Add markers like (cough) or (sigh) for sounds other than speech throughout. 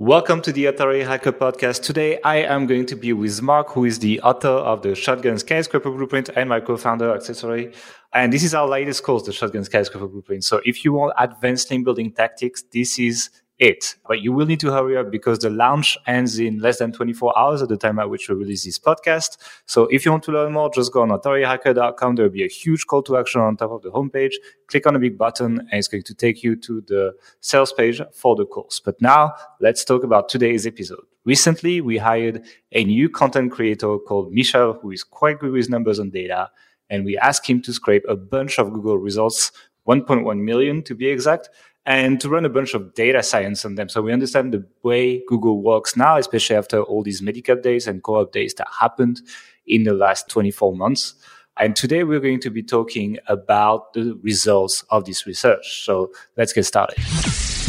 Welcome to the Authority Hacker Podcast. Today, I am going to be with Mark, who is the author of the Shotgun Skyscraper Blueprint and my co-founder, Accessory. And this is our latest course, the Shotgun Skyscraper Blueprint. So if you want advanced link building tactics, this is it. But you will need to hurry up because the launch ends in less than 24 hours at the time at which we release this podcast. So if you want to learn more, just go on authorityhacker.com. There will be a huge call to action on top of the homepage. Click on the big button and it's going to take you to the sales page for the course. But now let's talk about today's episode. Recently, we hired a new content creator called Michel, who is quite good with numbers and data. And we asked him to scrape a bunch of Google results, 1.1 million to be exact, and to run a bunch of data science on them. So we understand the way Google works now, especially after all these medic updates and core updates that happened in the last 24 months. And today we're going to be talking about the results of this research. So let's get started.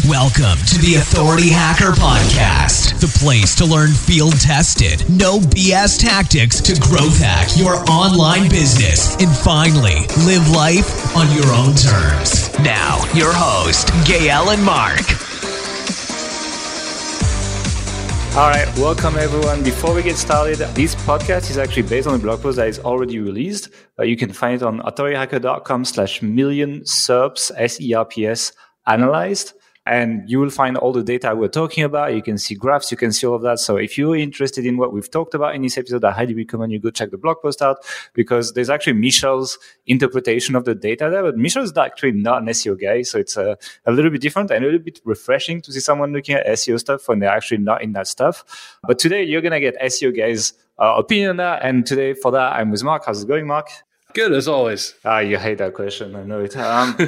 Welcome to the Authority Hacker Podcast, the place to learn field tested, no BS tactics to growth hack your online business and finally live life on your own terms. Now, your host, Gael and Mark. All right, welcome everyone. Before we get started, this podcast is actually based on a blog post that is already released. Uh, you can find it on authorityhacker.com slash million SERPs, S-E-R-P-S, analyzed and you will find all the data we're talking about. You can see graphs, you can see all of that. So if you're interested in what we've talked about in this episode, I highly recommend you go check the blog post out because there's actually Michel's interpretation of the data there. But Michel's actually not an SEO guy, so it's a, a little bit different and a little bit refreshing to see someone looking at SEO stuff when they're actually not in that stuff. But today you're gonna get SEO guys' uh, opinion on that. And today for that, I'm with Mark. How's it going, Mark? Good as always. Ah, you hate that question. I know it. Um, (laughs)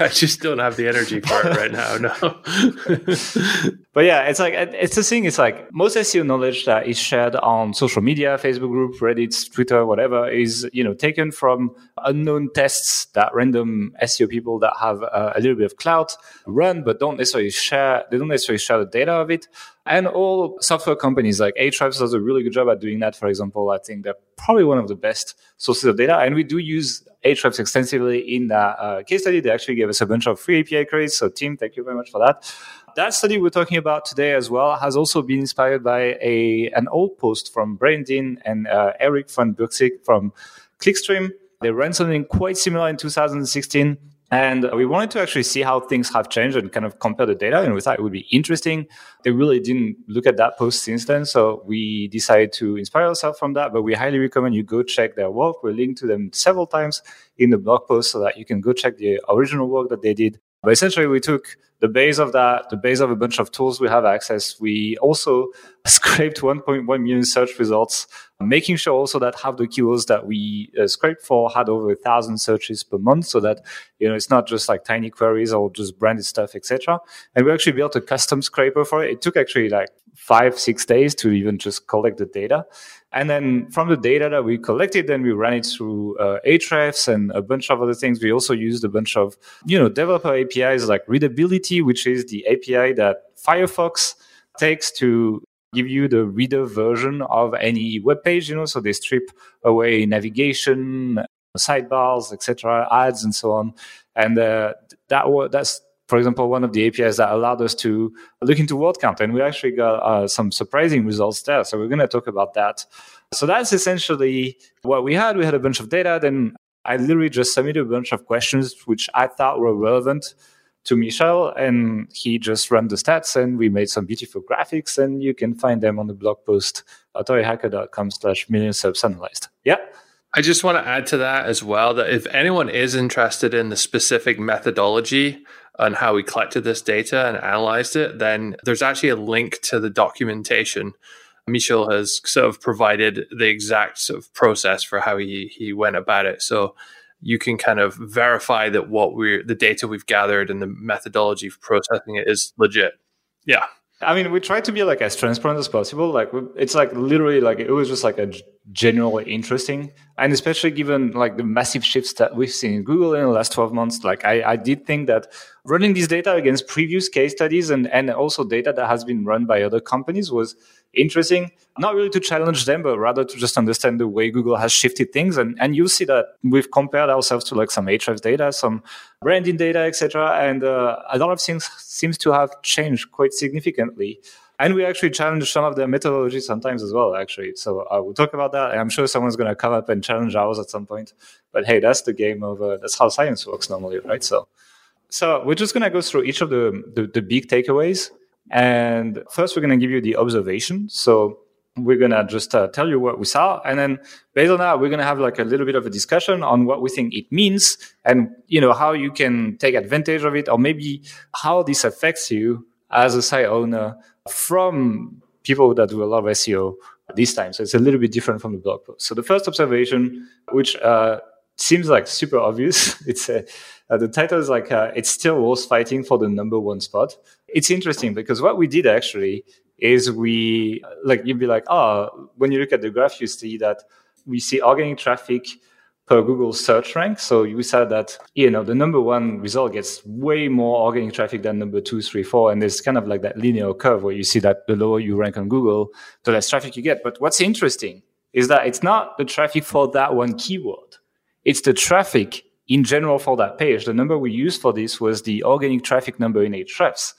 I just don't have the energy for it right now. No. (laughs) but yeah, it's like it's the thing. It's like most SEO knowledge that is shared on social media, Facebook group, Reddit, Twitter, whatever, is you know taken from unknown tests that random SEO people that have uh, a little bit of clout run, but don't necessarily share. They don't necessarily share the data of it. And all software companies like Ahrefs does a really good job at doing that. For example, I think they're probably one of the best sources of data. And we do use Ahrefs extensively in that uh, case study. They actually gave us a bunch of free API credits. So, team, thank you very much for that. That study we're talking about today as well has also been inspired by a an old post from Brian Dean and uh, Eric Van Buskirk from Clickstream. They ran something quite similar in 2016 and we wanted to actually see how things have changed and kind of compare the data. And we thought it would be interesting. They really didn't look at that post since then. So we decided to inspire ourselves from that. But we highly recommend you go check their work. We're linked to them several times in the blog post so that you can go check the original work that they did. But essentially, we took the base of that, the base of a bunch of tools we have access. We also (laughs) scraped 1.1 million search results, making sure also that half the keywords that we uh, scraped for had over a thousand searches per month, so that you know it's not just like tiny queries or just branded stuff, etc. And we actually built a custom scraper for it. It took actually like five, six days to even just collect the data. And then from the data that we collected, then we ran it through uh, and a bunch of other things. We also used a bunch of, you know, developer APIs like readability, which is the API that Firefox takes to give you the reader version of any web page, you know, so they strip away navigation, sidebars, etc., ads, and so on. And uh, that that's for example, one of the APIs that allowed us to look into word count, and we actually got uh, some surprising results there. So we're going to talk about that. So that's essentially what we had. We had a bunch of data. Then I literally just submitted a bunch of questions which I thought were relevant to Michel, and he just ran the stats, and we made some beautiful graphics, and you can find them on the blog post authorityhacker.com slash million SERPs analyzed. Yeah. I just want to add to that as well that if anyone is interested in the specific methodology on how we collected this data and analyzed it, then there's actually a link to the documentation. Michel has sort of provided the exact sort of process for how he he went about it. So you can kind of verify that what we're the data we've gathered and the methodology for processing it is legit. Yeah. I mean, we try to be like as transparent as possible. Like it's like literally like it was just like a generally interesting. And especially given like the massive shifts that we've seen in Google in the last 12 months, like I, I did think that running this data against previous case studies and, and also data that has been run by other companies was interesting. Not really to challenge them, but rather to just understand the way Google has shifted things. And, and you see that we've compared ourselves to like some Ahrefs data, some Brian Dean data, etc. And uh, a lot of things seems to have changed quite significantly and we actually challenge some of their methodologies sometimes as well actually so uh, we'll talk about that i'm sure someone's going to come up and challenge ours at some point but hey that's the game of uh, that's how science works normally right so so we're just going to go through each of the, the, the big takeaways and first we're going to give you the observation so we're going to just uh, tell you what we saw and then based on that we're going to have like a little bit of a discussion on what we think it means and you know how you can take advantage of it or maybe how this affects you as a site owner from people that do a lot of SEO this time. So it's a little bit different from the blog post. So the first observation, which uh, seems like super (laughs) obvious, it's uh, the title is like uh, it's still worth fighting for the number one spot. It's interesting because what we did actually is we like you'd be like, oh, when you look at the graph, you see that we see organic traffic per Google search rank. So you said that, you know, the number one result gets way more organic traffic than number two, three, four. And there's kind of like that linear curve where you see that the lower you rank on Google, the less traffic you get. But what's interesting is that it's not the traffic for that one keyword. It's the traffic in general for that page. The number we used for this was the organic traffic number in Ahrefs.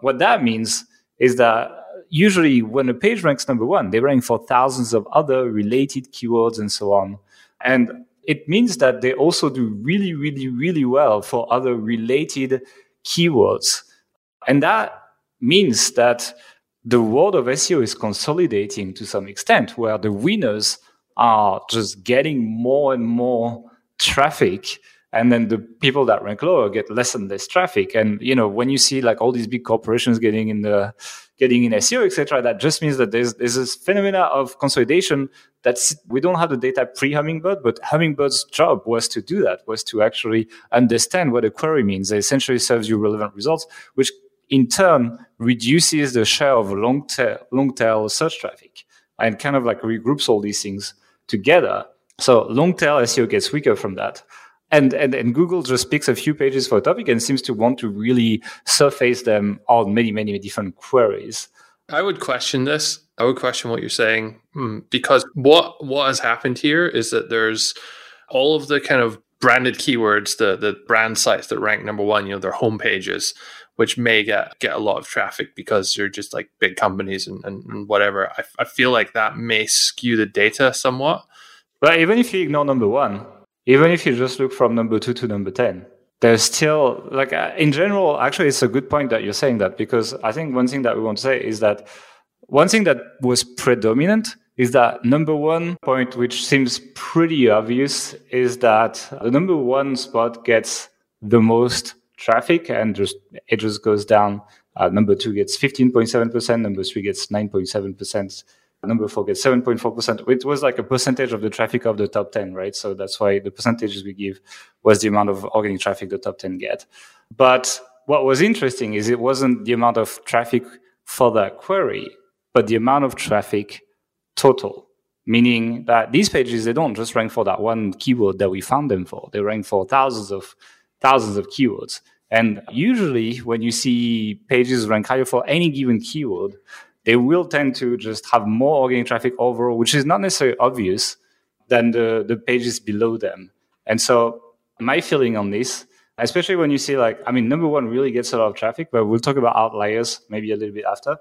What that means is that usually when a page ranks number one, they rank for thousands of other related keywords and so on. And it means that they also do really, really, really well for other related keywords. And that means that the world of SEO is consolidating to some extent, where the winners are just getting more and more traffic and then the people that rank lower get less and less traffic. And you know when you see like all these big corporations getting in the getting in seo etc that just means that there's there's this phenomena of consolidation that's we don't have the data pre hummingbird but hummingbird's job was to do that was to actually understand what a query means. It essentially serves you relevant results which in turn reduces the share of long tail long tail search traffic and kind of like regroups all these things together. So long tail seo gets weaker from that and, and and Google just picks a few pages for a topic and seems to want to really surface them on many many different queries. I would question this. I would question what you're saying hmm, because what what has happened here is that there's all of the kind of branded keywords, the the brand sites that rank number one, you know, their home pages, which may get get a lot of traffic because they're just like big companies and, and, and whatever. I, I feel like that may skew the data somewhat. But even if you ignore number one, even if you just look from number two to number 10 there's still like uh, in general actually it's a good point that you're saying that because i think one thing that we want to say is that one thing that was predominant is that number one point which seems pretty obvious is that the number one spot gets the most traffic and just it just goes down. Uh, number two gets 15.7% number three gets 9.7% number four gets 7.4%. It was like a percentage of the traffic of the top 10, right? So that's why the percentages we give was the amount of organic traffic the top 10 get. But what was interesting is it wasn't the amount of traffic for that query, but the amount of traffic total. Meaning that these pages, they don't just rank for that one keyword that we found them for. They rank for thousands of thousands of keywords. And usually when you see pages rank higher for any given keyword, they will tend to just have more organic traffic overall, which is not necessarily obvious than the, the pages below them. And so my feeling on this, especially when you see like, I mean, number one really gets a lot of traffic, but we'll talk about outliers maybe a little bit after.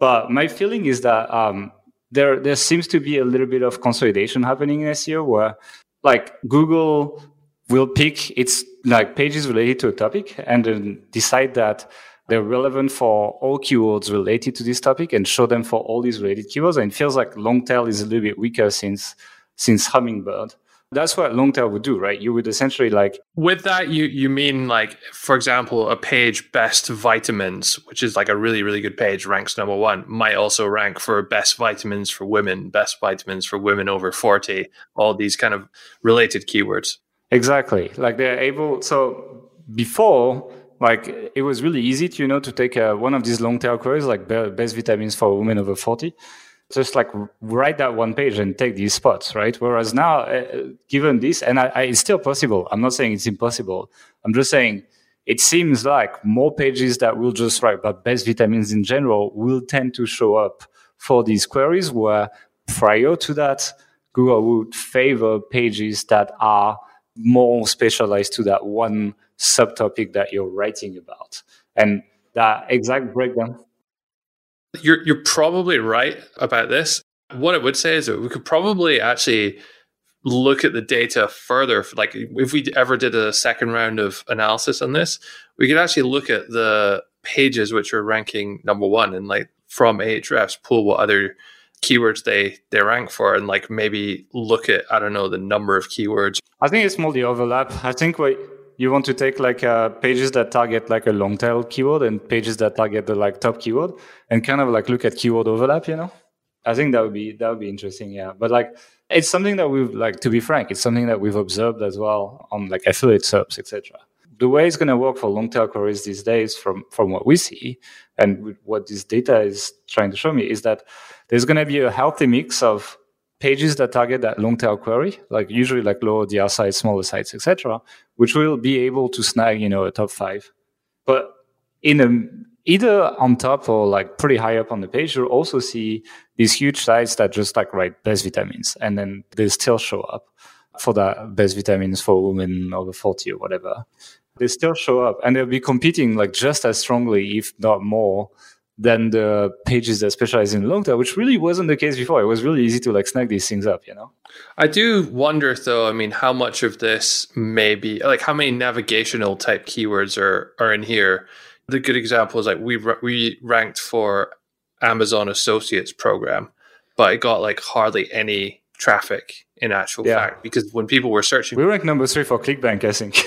But my feeling is that um, there there seems to be a little bit of consolidation happening in SEO where like Google will pick its like pages related to a topic and then decide that they're relevant for all keywords related to this topic and show them for all these related keywords. And it feels like long tail is a little bit weaker since since hummingbird. That's what long tail would do, right? You would essentially like with that you you mean like for example a page best vitamins, which is like a really really good page ranks number 1, might also rank for best vitamins for women, best vitamins for women over 40, all these kind of related keywords. Exactly. Like they're able so before like it was really easy to you know to take uh, one of these long tail queries like best vitamins for women over 40 just like write that one page and take these spots, right? Whereas now, uh, given this, and I, I, it's still possible. I'm not saying it's impossible. I'm just saying it seems like more pages that will just write about best vitamins in general will tend to show up for these queries where prior to that, Google would favor pages that are more specialized to that one subtopic that you're writing about. And that exact breakdown you're you're probably right about this. What I would say is that we could probably actually look at the data further. Like if we ever did a second round of analysis on this, we could actually look at the pages which are ranking number one and like from Ahrefs pull what other keywords they they rank for and like maybe look at I don't know the number of keywords. I think it's more the overlap. I think what you want to take like uh, pages that target like a long tail keyword and pages that target the like top keyword and kind of like look at keyword overlap you know? I think that would be that would be interesting yeah. But like it's something that we've like to be frank it's something that we've observed as well on like affiliate subs etc the way it's going to work for long tail queries these days from from what we see and what this data is trying to show me is that there's going to be a healthy mix of pages that target that long tail query, like usually like lower DR sites, smaller sites, etc., which will be able to snag, you know, a top five. But in a either on top or like pretty high up on the page, you'll also see these huge sites that just like write best vitamins and then they still show up for that best vitamins for women over 40 or whatever. They still show up and they'll be competing like just as strongly, if not more, than the pages that specialize in long tail, which really wasn't the case before. It was really easy to like snag these things up, you know. I do wonder though. I mean, how much of this may be like how many navigational type keywords are are in here? The good example is like we we ranked for Amazon Associates program, but it got like hardly any traffic in actual yeah. fact because when people were searching we ranked number three for clickbank i think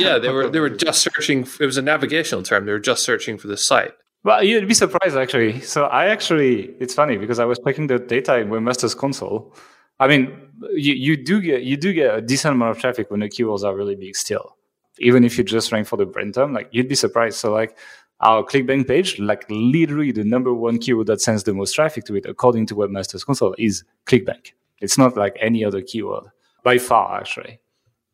yeah they were they were (laughs) just searching it was a navigational term they were just searching for the site well, you'd be surprised actually. So I actually, it's funny because I was checking the data in Webmaster's Console. I mean, you, you do get you do get a decent amount of traffic when the keywords are really big still. Even if you just rank for the brand term, like you'd be surprised. So like our ClickBank page, like literally the number one keyword that sends the most traffic to it, according to Webmaster's Console, is ClickBank. It's not like any other keyword by far, actually.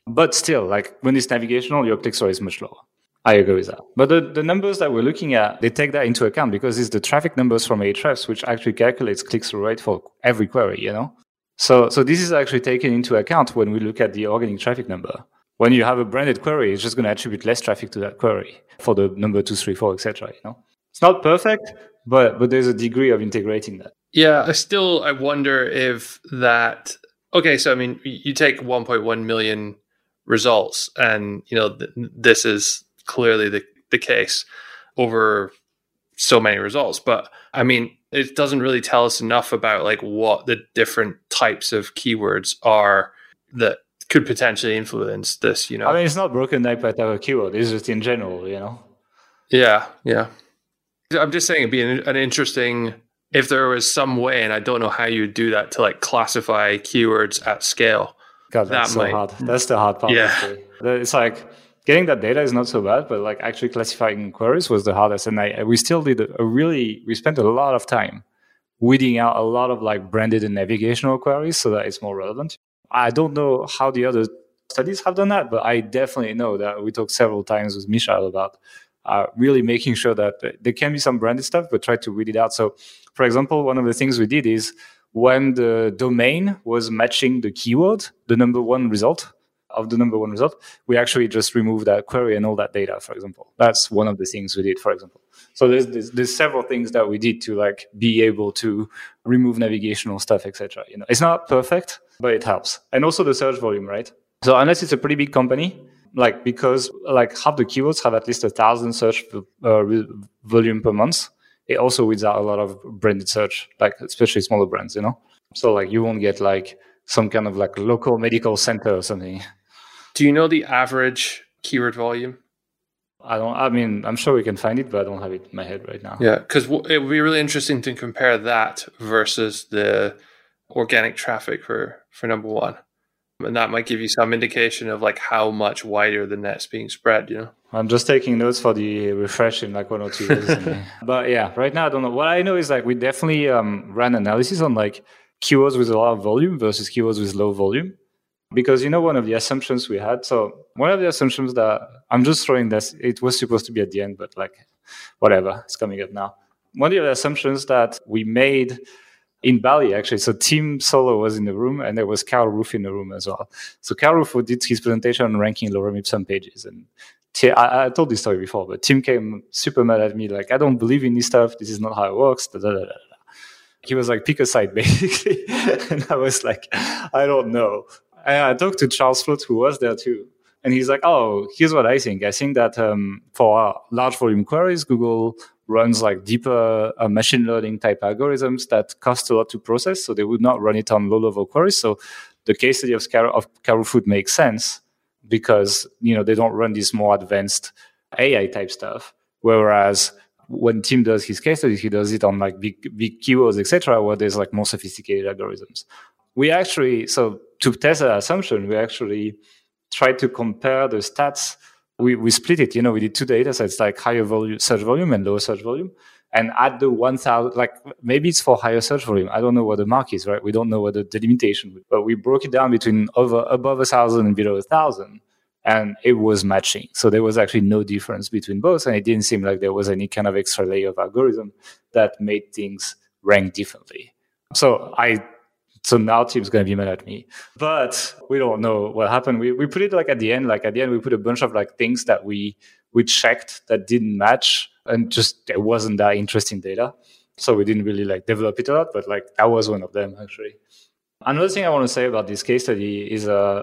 But still, like when it's navigational, your click is much lower. I agree with that. But the, the numbers that we're looking at, they take that into account because it's the traffic numbers from Ahrefs, which actually calculates click-through rate for every query, you know? So, so this is actually taken into account when we look at the organic traffic number. When you have a branded query, it's just going to attribute less traffic to that query for the number two, three, four, etc. You know, it's not perfect, but but there's a degree of integrating that. Yeah, I still I wonder if that. Okay, so I mean, you take 1.1 million results, and you know th- this is clearly the, the case over so many results. But I mean, it doesn't really tell us enough about like what the different types of keywords are that could potentially influence this, you know. I mean, it's not broken down by type of keyword, it's just in general, you know. Yeah, yeah. I'm just saying it'd be an, an interesting if there was some way, and I don't know how you would do that to like classify keywords at scale. God, that's that so might, hard. That's the hard part. Yeah. Actually. It's like getting that data is not so bad, but like actually classifying queries was the hardest. And I, we still did a really, we spent a lot of time weeding out a lot of like branded and navigational queries so that it's more relevant. I don't know how the other studies have done that, but I definitely know that we talked several times with Michel about uh, really making sure that there can be some branded stuff, but try to weed it out. So, for example, one of the things we did is when the domain was matching the keyword, the number one result, of the number one result, we actually just remove that query and all that data, for example. That's one of the things we did, for example. So there's, there's, there's several things that we did to like be able to remove navigational stuff, etc. You know, it's not perfect, but it helps. And also the search volume, right? So unless it's a pretty big company, like because like half the keywords have at least a thousand search uh, volume per month, it also weeds out a lot of branded search, like especially smaller brands, you know. So like you won't get like some kind of like local medical center or something. Do you know the average keyword volume? I don't. I mean, I'm sure we can find it, but I don't have it in my head right now. Yeah, because it would be really interesting to compare that versus the organic traffic for for number one, and that might give you some indication of like how much wider the net's being spread. You know. I'm just taking notes for the refresh in like one or two years. (laughs) but yeah, right now I don't know. What I know is like we definitely um, ran analysis on like keywords with a lot of volume versus keywords with low volume. Because you know one of the assumptions we had. So one of the assumptions that I'm just throwing this, it was supposed to be at the end, but like whatever, it's coming up now. One of the assumptions that we made in Bali actually. So Tim Soulo was in the room, and there was Kyle Roof in the room as well. So Kyle Roof did his presentation on ranking lorem ipsum pages, and I, I, told this story before, but Tim came super mad at me, like, I don't believe in this stuff. This is not how it works. Da, da, da, he was like, pick a side, (laughs) basically. and I was like, I don't know. I talked to Charles Floate, who was there too. And he's like, oh, here's what I think. I think that um, for large volume queries, Google runs like deeper uh, machine learning type algorithms that cost a lot to process. So they would not run it on low level queries. So the case study of, Scar- of Kyle Roof makes sense because you know they don't run this more advanced AI type stuff. Whereas when Tim does his case studies, he does it on like big big keywords, etc., where there's like more sophisticated algorithms. We actually so to test that assumption, we actually tried to compare the stats. We we split it. You know, we did two data sets like higher volume search volume and lower search volume. And at the 1000, like maybe it's for higher search volume. I don't know what the mark is, right? We don't know what the delimitation, but we broke it down between over above a thousand and below a thousand. And it was matching. So there was actually no difference between both. And it didn't seem like there was any kind of extra layer of algorithm that made things rank differently. So I so now Tim's going to be mad at me. But we don't know what happened. We, we put it like at the end, like at the end, we put a bunch of like things that we, we checked that didn't match and just it wasn't that interesting data. So we didn't really like develop it a lot, but like that was one of them actually. Another thing I want to say about this case study is uh,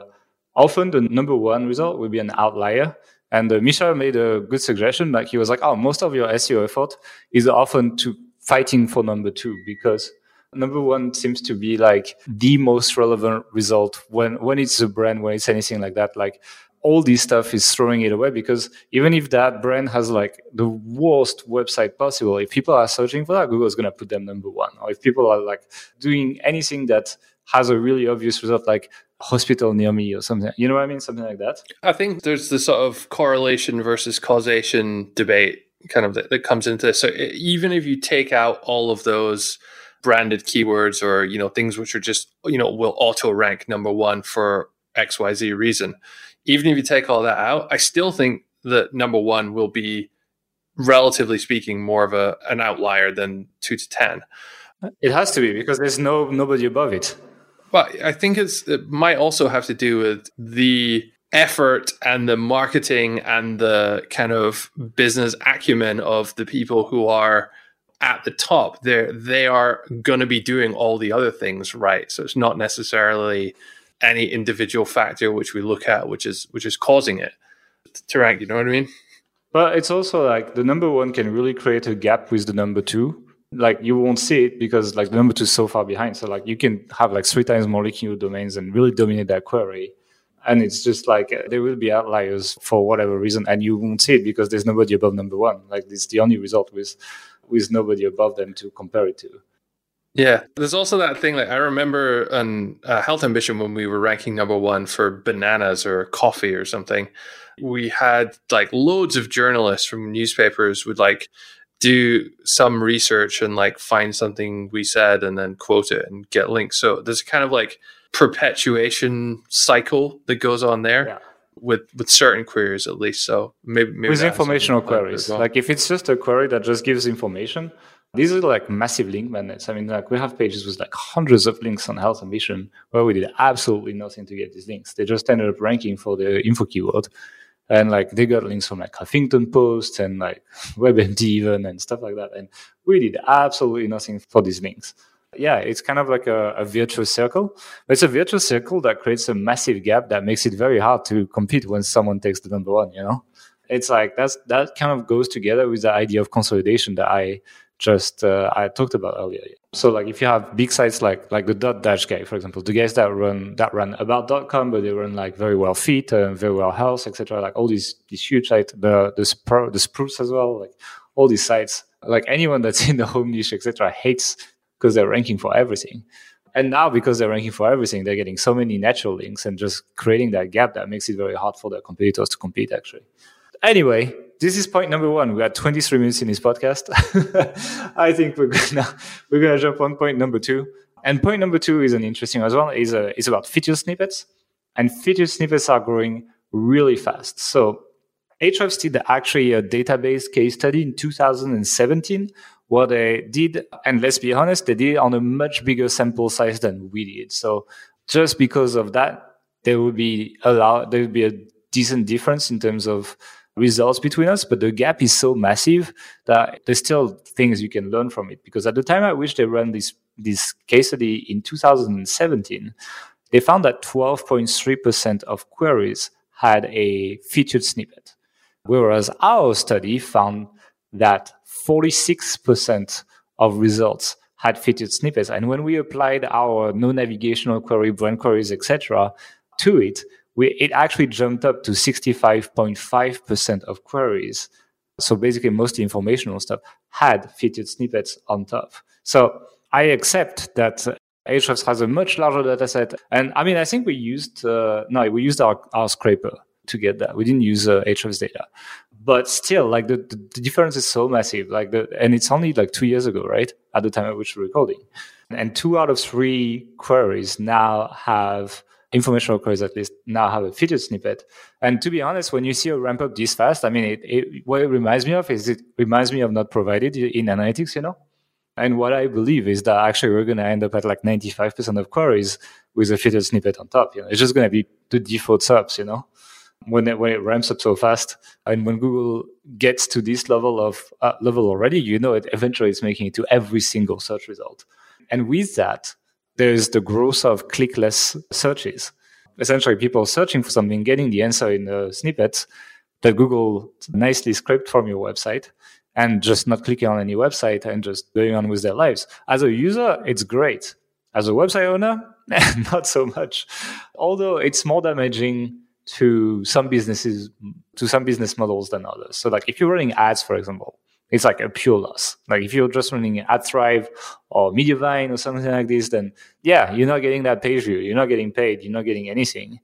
often the number one result will be an outlier. And uh, Misha made a good suggestion. Like he was like, "Oh, most of your SEO effort is often to fighting for number two because number one seems to be like the most relevant result when when it's a brand, when it's anything like that. Like all this stuff is throwing it away because even if that brand has like the worst website possible, if people are searching for that, Google is going to put them number one. Or if people are like doing anything that has a really obvious result, like hospital near me or something, you know what I mean? Something like that. I think there's the sort of correlation versus causation debate kind of that, that comes into this. So even if you take out all of those branded keywords or, you know, things which are just, you know, will auto rank number one for XYZ reason, even if you take all that out, I still think that number one will be, relatively speaking, more of a an outlier than two to ten. It has to be because there's no nobody above it. But I think it's it might also have to do with the effort and the marketing and the kind of business acumen of the people who are at the top. They they are going to be doing all the other things right. So it's not necessarily any individual factor which we look at, which is which is causing it to rank. You know what I mean? But it's also like the number one can really create a gap with the number two. Like you won't see it because like the number two is so far behind. So like you can have like three times more linking domains and really dominate that query. And it's just like uh, there will be outliers for whatever reason, and you won't see it because there's nobody above number one. Like it's the only result with with nobody above them to compare it to. Yeah, there's also that thing. Like I remember on uh, Health Ambition when we were ranking number one for bananas or coffee or something. We had like loads of journalists from newspapers would like do some research and like find something we said and then quote it and get links. So there's kind of like perpetuation cycle that goes on there. Yeah with with certain queries at least. So maybe, maybe with informational queries, well. like if it's just a query that just gives information, these are like massive link magnets. I mean, like we have pages with like hundreds of links on Health Ambition where we did absolutely nothing to get these links. They just ended up ranking for the info keyword. And like they got links from like Huffington Post and like (laughs) WebMD even and stuff like that. And we did absolutely nothing for these links. Yeah, it's kind of like a, a virtuous circle. It's a virtuous circle that creates a massive gap that makes it very hard to compete when someone takes the number one, you know? It's like that's that kind of goes together with the idea of consolidation that I just uh, I talked about earlier. So like if you have big sites like like the Dotdash guy, for example, the guys that run that run about.com, but they run like Verywell Fit, uh, Verywell Health, etc. Like all these these huge sites, the the Spro, the spruce as well, like all these sites. Like anyone that's (laughs) in the home niche, etc., hates because they're ranking for everything. And now because they're ranking for everything, they're getting so many natural links and just creating that gap that makes it very hard for their competitors to compete actually Anyway, this is point number one. We had 23 minutes in this podcast. (laughs) I think we're gonna (laughs) we're gonna jump on point number two. And point number two is an interesting as well. is uh, is about feature snippets, and feature snippets are growing really fast. So Ahrefs did actually a database case study in 2017 where they did, and let's be honest, they did on a much bigger sample size than we did. So just because of that, there would be a lot, there would be a decent difference in terms of results between us, but the gap is so massive that there's still things you can learn from it. Because at the time at which they ran this this case study in 2017, they found that 12.3% of queries had a featured snippet, whereas our study found that 46% of results had featured snippets. And when we applied our no navigational query, brand queries, etc., to it, we, it actually jumped up to 65.5% of queries. So basically, most informational stuff had featured snippets on top. So I accept that Ahrefs has a much larger data set. And I mean, I think we used, uh, no, we used our, our scraper to get that. We didn't use uh, Ahrefs data. But still, like the, the, difference is so massive. Like the, and it's only like two years ago, right? At the time at which we're recording. And two out of three queries now have informational queries at least now have a featured snippet. And to be honest, when you see a ramp up this fast, I mean, it, it, what it reminds me of is it reminds me of not provided in analytics, you know? And what I believe is that actually we're going to end up at like 95% of queries with a featured snippet on top. You know, it's just going to be the default subs, you know, when it, when it ramps up so fast. And when Google gets to this level of uh, level already, you know, it eventually it's making it to every single search result. And with that, there's the growth of clickless searches. Essentially, people searching for something, getting the answer in a snippet that Google nicely scraped from your website and just not clicking on any website and just going on with their lives. As a user, it's great. As a website owner, (laughs) not so much. Although it's more damaging to some businesses, to some business models than others. So, like if you're running ads, for example, it's like a pure loss. Like if you're just running AdThrive or Mediavine or something like this, then yeah, you're not getting that page view. You're not getting paid. You're not getting anything,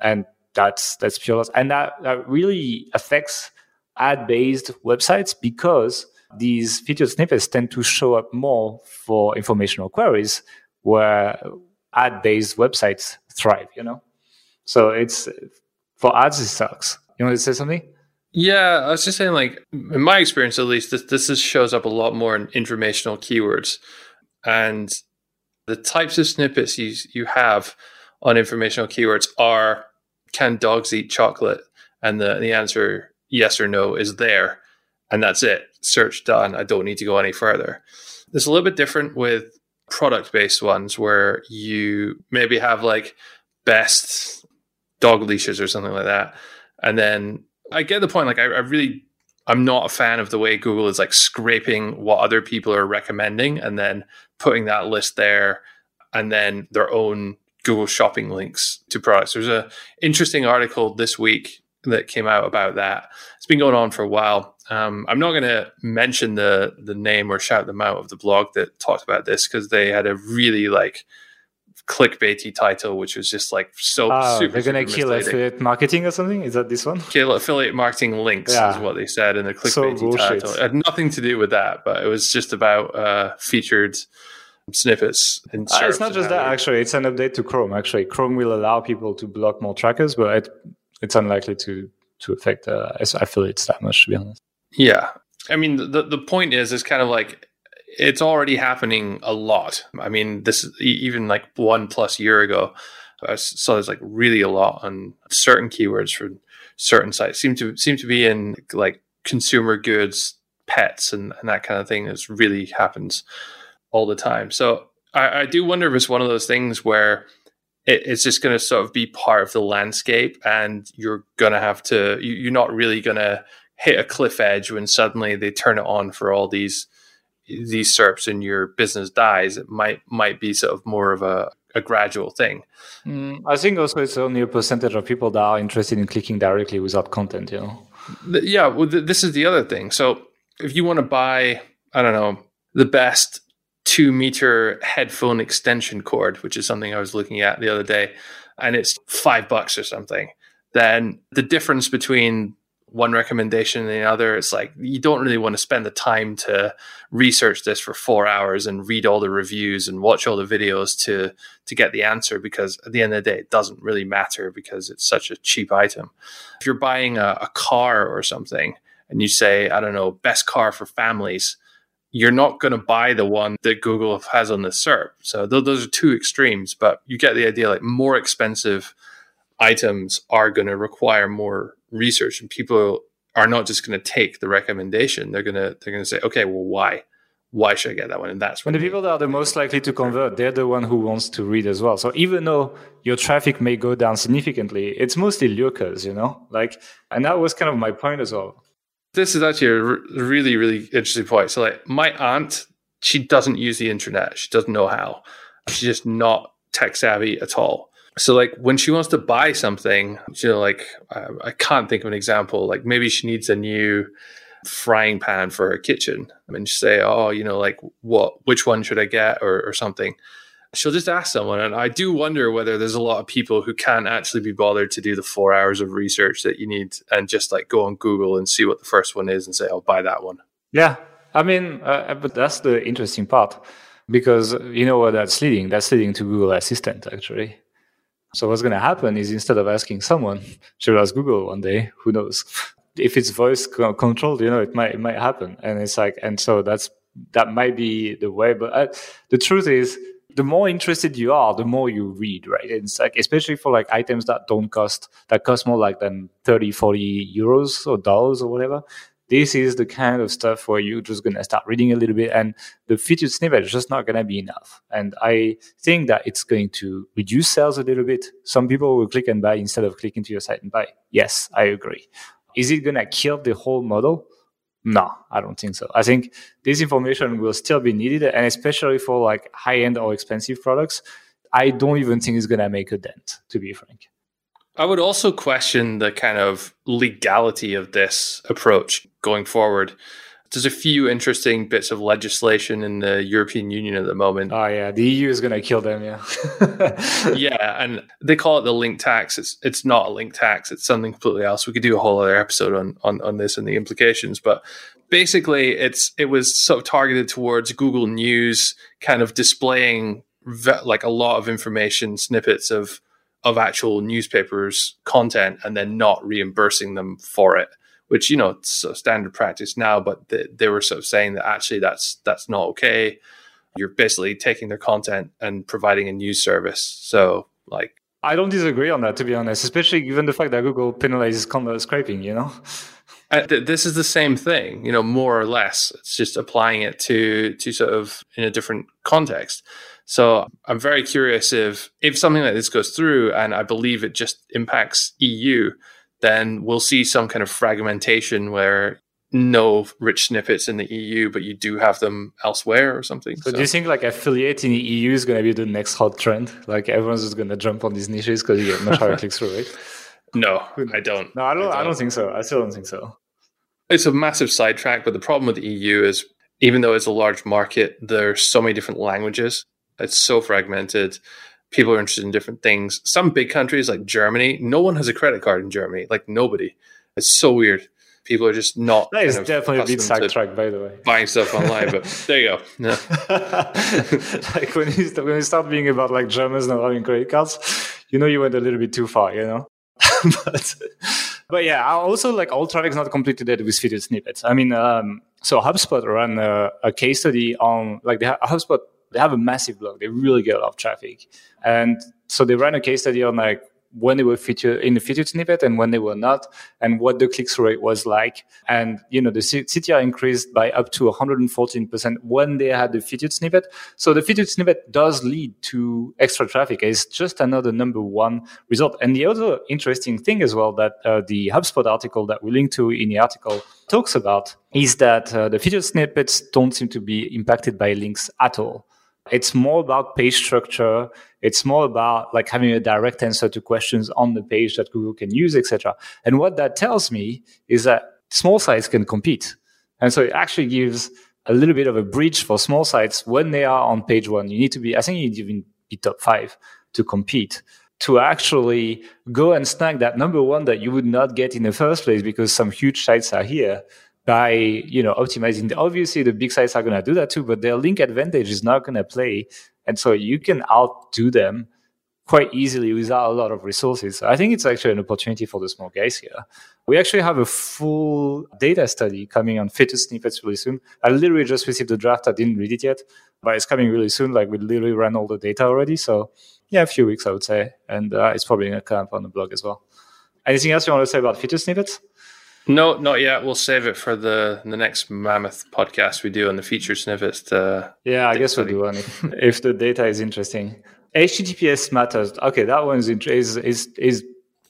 and that's that's pure loss. And that that really affects ad-based websites because these featured snippets tend to show up more for informational queries, where ad-based websites thrive. You know, so it's for ads it sucks. You want to say something? Yeah, I was just saying, like in my experience, at least, this this is, shows up a lot more in informational keywords, and the types of snippets you you have on informational keywords are can dogs eat chocolate, and the the answer yes or no is there, and that's it. Search done. I don't need to go any further. It's a little bit different with product based ones where you maybe have like best dog leashes or something like that, and then I get the point. Like, I, I really, I'm not a fan of the way Google is like scraping what other people are recommending and then putting that list there and then their own Google shopping links to products. There's a interesting article this week that came out about that. It's been going on for a while. Um, I'm not going to mention the the name or shout them out of the blog that talked about this because they had a really like clickbaity title, which was just like so oh, super. They're gonna kill affiliate marketing or something. Is that this one? Kill affiliate marketing links yeah. is what they said in the clickbaity so title. It had nothing to do with that, but it was just about uh, featured snippets. Uh, it's not just that. Actually, it's an update to Chrome. Actually, Chrome will allow people to block more trackers, but it, it's unlikely to to affect uh, affiliates that much. To be honest. Yeah, I mean the the point is is kind of like it's already happening a lot. I mean, this even like one plus year ago, I saw there's like really a lot on certain keywords for certain sites. Seem to seem to be in like consumer goods, pets, and, and that kind of thing. Is really happens all the time. So I, I do wonder if it's one of those things where it, it's just going to sort of be part of the landscape, and you're going to have to. You, you're not really going to hit a cliff edge when suddenly they turn it on for all these these SERPs and your business dies, it might might be sort of more of a, a gradual thing. Mm, I think also it's only a percentage of people that are interested in clicking directly without content. You know. Yeah, well, th- this is the other thing. So if you want to buy, I don't know, the best two meter headphone extension cord, which is something I was looking at the other day, and it's five bucks or something, then the difference between one recommendation and the other. It's like you don't really want to spend the time to research this for four hours and read all the reviews and watch all the videos to to get the answer because at the end of the day it doesn't really matter because it's such a cheap item. If you're buying a, a car or something and you say, I don't know, best car for families, you're not going to buy the one that Google has on the SERP. So th- those are two extremes, but you get the idea like more expensive items are going to require more research and people are not just going to take the recommendation. They're going to they're going to say okay well why? Why should i get that one? And that's when the people that are the most likely to convert they're the one who wants to read as well. So even though your traffic may go down significantly it's mostly lurkers you know? Like and that was kind of my point as well. This is actually a r- really really interesting point. So like my aunt she doesn't use the internet. She doesn't know how. She's just not tech savvy at all so like when she wants to buy something you know like I, I can't think of an example. Like maybe she needs a new frying pan for her kitchen I mean, she say oh you know like what which one should i get? or, or something. She'll just ask someone and i do wonder whether there's a lot of people who can't actually be bothered to do the four hours of research that you need and just like go on google and see what the first one is and say i'll buy that one. Yeah. I mean uh, but that's the interesting part because you know what that's leading that's leading to google assistant actually so what's going to happen is instead of asking someone, she'll ask Google one day. Who knows? If it's voice controlled, you know, it might it might happen. And it's like, and so that's that might be the way. But uh, the truth is, the more interested you are, the more you read, right? It's like, especially for like items that don't cost, that cost more like than 30, 40 euros or dollars or whatever this is the kind of stuff where you're just going to start reading a little bit and the featured snippet is just not going to be enough. And I think that it's going to reduce sales a little bit. Some people will click and buy instead of clicking to your site and buy. Yes, I agree. Is it going to kill the whole model? No, I don't think so. I think this information will still be needed, and especially for like high end or expensive products, I don't even think it's going to make a dent, to be frank. I would also question the kind of legality of this approach going forward. There's a few interesting bits of legislation in the European Union at the moment. Oh yeah, the EU is going to kill them. Yeah, (laughs) yeah, and they call it the link tax. It's it's not a link tax. It's something completely else. We could do a whole other episode on on, on this and the implications. But basically, it's it was sort of targeted towards Google News, kind of displaying ve- like a lot of information snippets of of actual newspapers content and then not reimbursing them for it which you know it's a standard practice now but they, they were sort of saying that actually that's that's not okay. You're basically taking their content and providing a news service. So like i don't disagree on that to be honest especially given the fact that google penalizes content scraping you know? (laughs) Th- this is the same thing you know more or less. It's just applying it to to sort of in a different context so I'm very curious if if something like this goes through, and I believe it just impacts EU, then we'll see some kind of fragmentation where no rich snippets in the EU, but you do have them elsewhere or something. So, so. do you think like affiliate in the EU is going to be the next hot trend? Like everyone's just going to jump on these niches because you get much higher (laughs) click through, right? No, I don't. No, I don't, I don't. I don't think so. I still don't think so. It's a massive sidetrack, but the problem with the EU is even though it's a large market, there's so many different languages it's so fragmented. People are interested in different things. Some big countries like Germany, no one has a credit card in Germany. Like nobody. It's so weird. People are just not. That is definitely a big sidetrack, by the way. Buying stuff online, but (laughs) there you go. (laughs) Like when you, when you start being about like Germans not having credit cards, you know you went a little bit too far, you know. (laughs) but but yeah, also like all traffic is not completely dead with featured snippets. I mean, um, so HubSpot ran a, a, case study on like the HubSpot they have a massive blog. They really get a lot of traffic. And so they ran a case study on like when they were featured in the featured snippet and when they were not, and what the click through rate was like. And you know, the CTR increased by up to 114% when they had the featured snippet. So the featured snippet does lead to extra traffic. It's just another number one result. And the other interesting thing as well that uh, the HubSpot article that we link to in the article talks about is that uh, the featured snippets don't seem to be impacted by links at all. It's more about page structure. It's more about like having a direct answer to questions on the page that Google can use, etc. And what that tells me is that small sites can compete. And so it actually gives a little bit of a bridge for small sites when they are on page one. You need to be, I think you need to be top five to compete. to actually go and snag that number one that you would not get in the first place because some huge sites are here by you know optimizing obviously the big sites are going to do that too but their link advantage is not going to play and so you can outdo them quite easily without a lot of resources. I think it's actually an opportunity for the small guys here. We actually have a full data study coming on featured snippets really soon. I literally just received the draft. I didn't read it yet, but it's coming really soon. Like we literally ran all the data already. So yeah, a few weeks, I would say. And uh, it's probably going to come up on the blog as well. Anything else you want to say about featured snippets? No, not yet. We'll save it for the the next mammoth podcast we do on the feature snippets. To yeah, I guess study. we'll do one if, (laughs) if the data is interesting. HTTPS matters. Okay, that one is is is is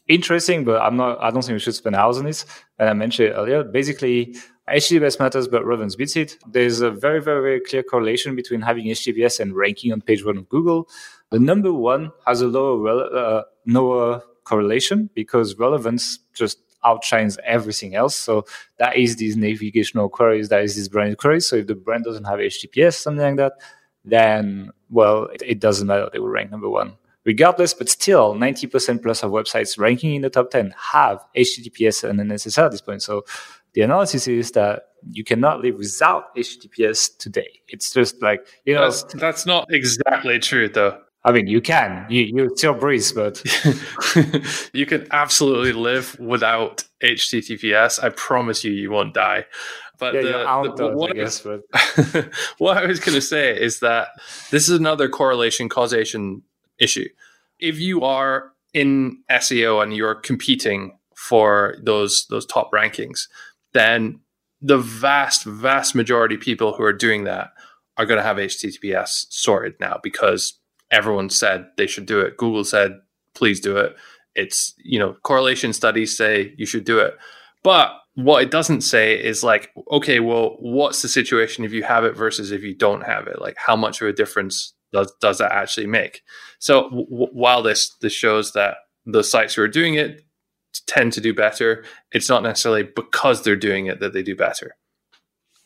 interesting, but I'm not. I don't think we should spend hours on this. And I mentioned it earlier. Basically, HTTPS matters, but relevance beats it. There's a very, very, very clear correlation between having HTTPS and ranking on page one of Google. The number one has a lower uh, lower correlation because relevance just outshines everything else. So that is these navigational queries, that is these brand queries. So if the brand doesn't have HTTPS, something like that, then well, it, it doesn't matter. They will rank number one regardless. But still, 90% plus of websites ranking in the top 10 have HTTPS and an SSL at this point. So the analysis is that you cannot live without HTTPS today. It's just like, you know. That's, that's not exactly true, though. I mean, you can. You, you still breathe, but. (laughs) you can absolutely live without HTTPS. I promise you, you won't die. But yeah, the, the, what, I guess, but... (laughs) what I was going to say is that this is another correlation causation issue. If you are in SEO and you're competing for those those top rankings, then the vast vast majority of people who are doing that are going to have HTTPS sorted now because everyone said they should do it. Google said please do it. It's you know correlation studies say you should do it, but what it doesn't say is like, okay, well, what's the situation if you have it versus if you don't have it? Like, how much of a difference does does that actually make? So w- while this this shows that the sites who are doing it tend to do better, it's not necessarily because they're doing it that they do better.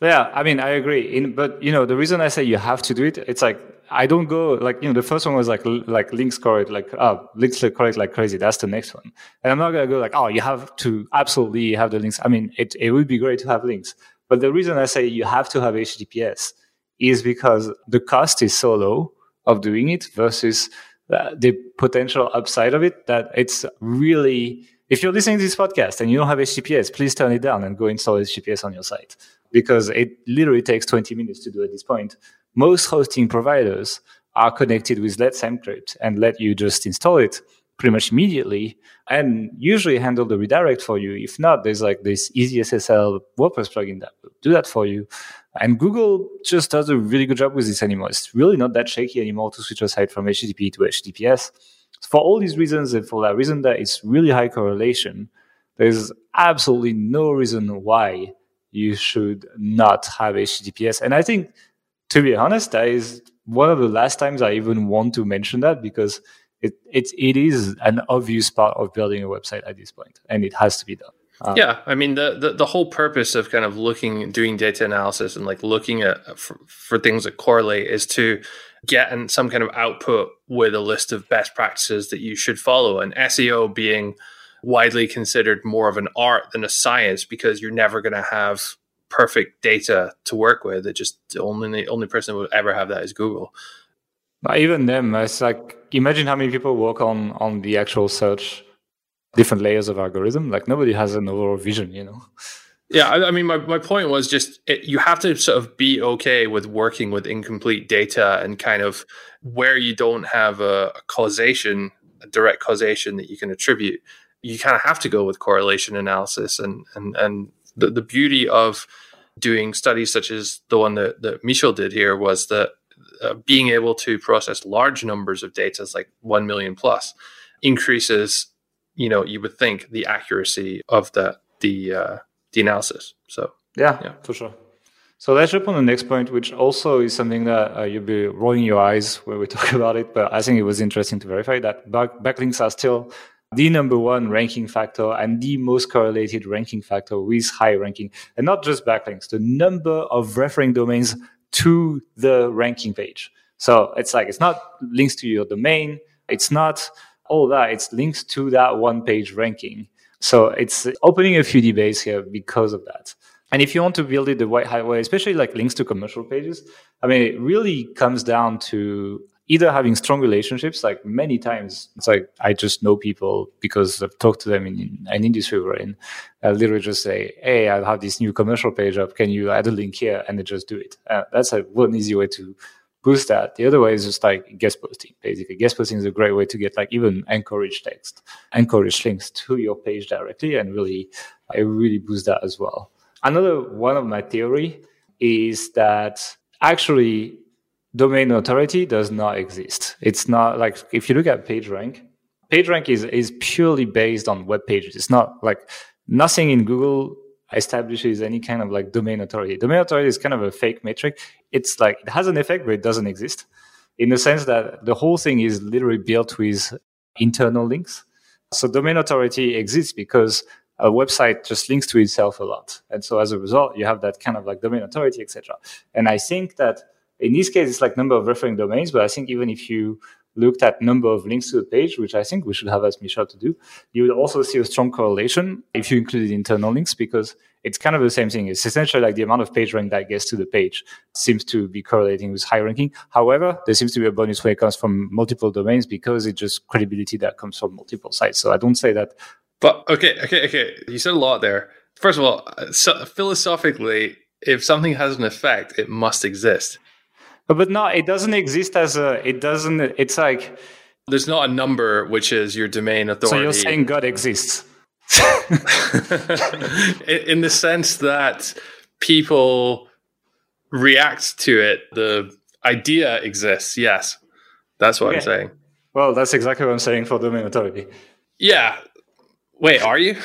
Yeah, I mean, I agree. In, but you know, the reason I say you have to do it, it's like I don't go like you know the first one was like like links correct like oh links correct like crazy. That's the next one, and I'm not gonna go like oh you have to absolutely have the links. I mean it it would be great to have links, but the reason I say you have to have HTTPS is because the cost is so low of doing it versus uh, the potential upside of it that it's really if you're listening to this podcast and you don't have HTTPS, please turn it down and go install HTTPS on your site because it literally takes 20 minutes to do at this point most hosting providers are connected with Let's Encrypt and let you just install it pretty much immediately and usually handle the redirect for you. If not, there's like this EasySSL WordPress plugin that will do that for you. And Google just does a really good job with this anymore. It's really not that shaky anymore to switch a site from HTTP to HTTPS. For all these reasons, and for that reason that it's really high correlation, there's absolutely no reason why you should not have HTTPS. And I think to be honest, that is one of the last times I even want to mention that because it it, it is an obvious part of building a website at this point, and it has to be done. Um, yeah, I mean the, the, the whole purpose of kind of looking, doing data analysis, and like looking at for, for things that correlate is to get an, some kind of output with a list of best practices that you should follow. And SEO being widely considered more of an art than a science because you're never going to have perfect data to work with. It just the only only person who would ever have that is Google. But even them, it's like imagine how many people work on on the actual search different layers of algorithm. Like nobody has an overall vision, you know. Yeah, I, I mean, my, my point was just it, you have to sort of be okay with working with incomplete data and kind of where you don't have a, a causation, a direct causation that you can attribute. You kind of have to go with correlation analysis and and and the, the beauty of doing studies such as the one that, that Michel did here was that uh, being able to process large numbers of data, like 1 million plus, increases, you know, you would think the accuracy of the, the, uh, the analysis. So, yeah, yeah, for sure. So let's jump on the next point, which also is something that uh, you'll be rolling your eyes when we (laughs) talk about it. But I think it was interesting to verify that back- backlinks are still the number one ranking factor and the most correlated ranking factor with high ranking. And not just backlinks, the number of referring domains to the ranking page. So it's like, it's not links to your domain. It's not all that, it's links to that one page ranking. So it's opening a few debates here because of that. And if you want to build it the right way, especially like links to commercial pages, I mean, it really comes down to either having strong relationships, like many times, it's like I just know people because I've talked to them in, in an industry we're in. I literally just say, "Hey, I have this new commercial page up. Can you add a link here?" And they just do it. Uh, that's a one easy way to boost that. The other way is just like guest posting. Basically, guest posting is a great way to get like even encouraged text, encouraged links to your page directly, and really, it really boosts that as well. Another one of my theory is that actually domain authority does not exist. It's not like if you look at PageRank, PageRank is is purely based on web pages. It's not like nothing in Google establishes any kind of like domain authority. Domain authority is kind of a fake metric. It's like it has an effect, but it doesn't exist in the sense that the whole thing is literally built with internal links. So domain authority exists because a website just links to itself a lot. And so as a result, you have that kind of like domain authority, etc. And I think that in this case, it's like number of referring domains, but I think even if you looked at number of links to the page, which I think we should have as Michel to do, you would also see a strong correlation if you included internal links because it's kind of the same thing. It's essentially like the amount of page rank that gets to the page seems to be correlating with high ranking. However, there seems to be a bonus when it comes from multiple domains because it's just credibility that comes from multiple sites. So I don't say that. But okay, okay, okay. You said a lot there. First of all, so philosophically, if something has an effect, it must exist. But no, it doesn't exist as a. It doesn't. It's like there's not a number which is your domain authority. So you're saying God exists. (laughs) in the sense that people react to it, the idea exists. Yes, that's what okay. I'm saying. Well, that's exactly what I'm saying for domain authority. Yeah. Wait, are you?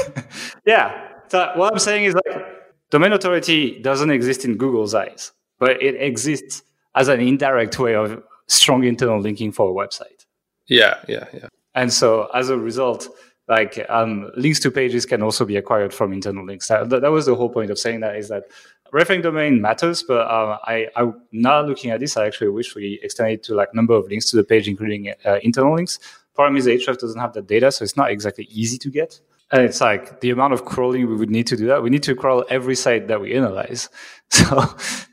(laughs) yeah. So what I'm saying is like domain authority doesn't exist in Google's eyes, but it exists as an indirect way of strong internal linking for a website. Yeah, yeah, yeah. And so as a result, like um, links to pages can also be acquired from internal links. That, that, was the whole point of saying that is that referring domain matters, but uh, I, I now looking at this, I actually wish we extended to like number of links to the page, including uh, internal links. Problem is, Ahrefs doesn't have that data, so it's not exactly easy to get. And it's like the amount of crawling we would need to do that. We need to crawl every site that we analyze. (laughs) So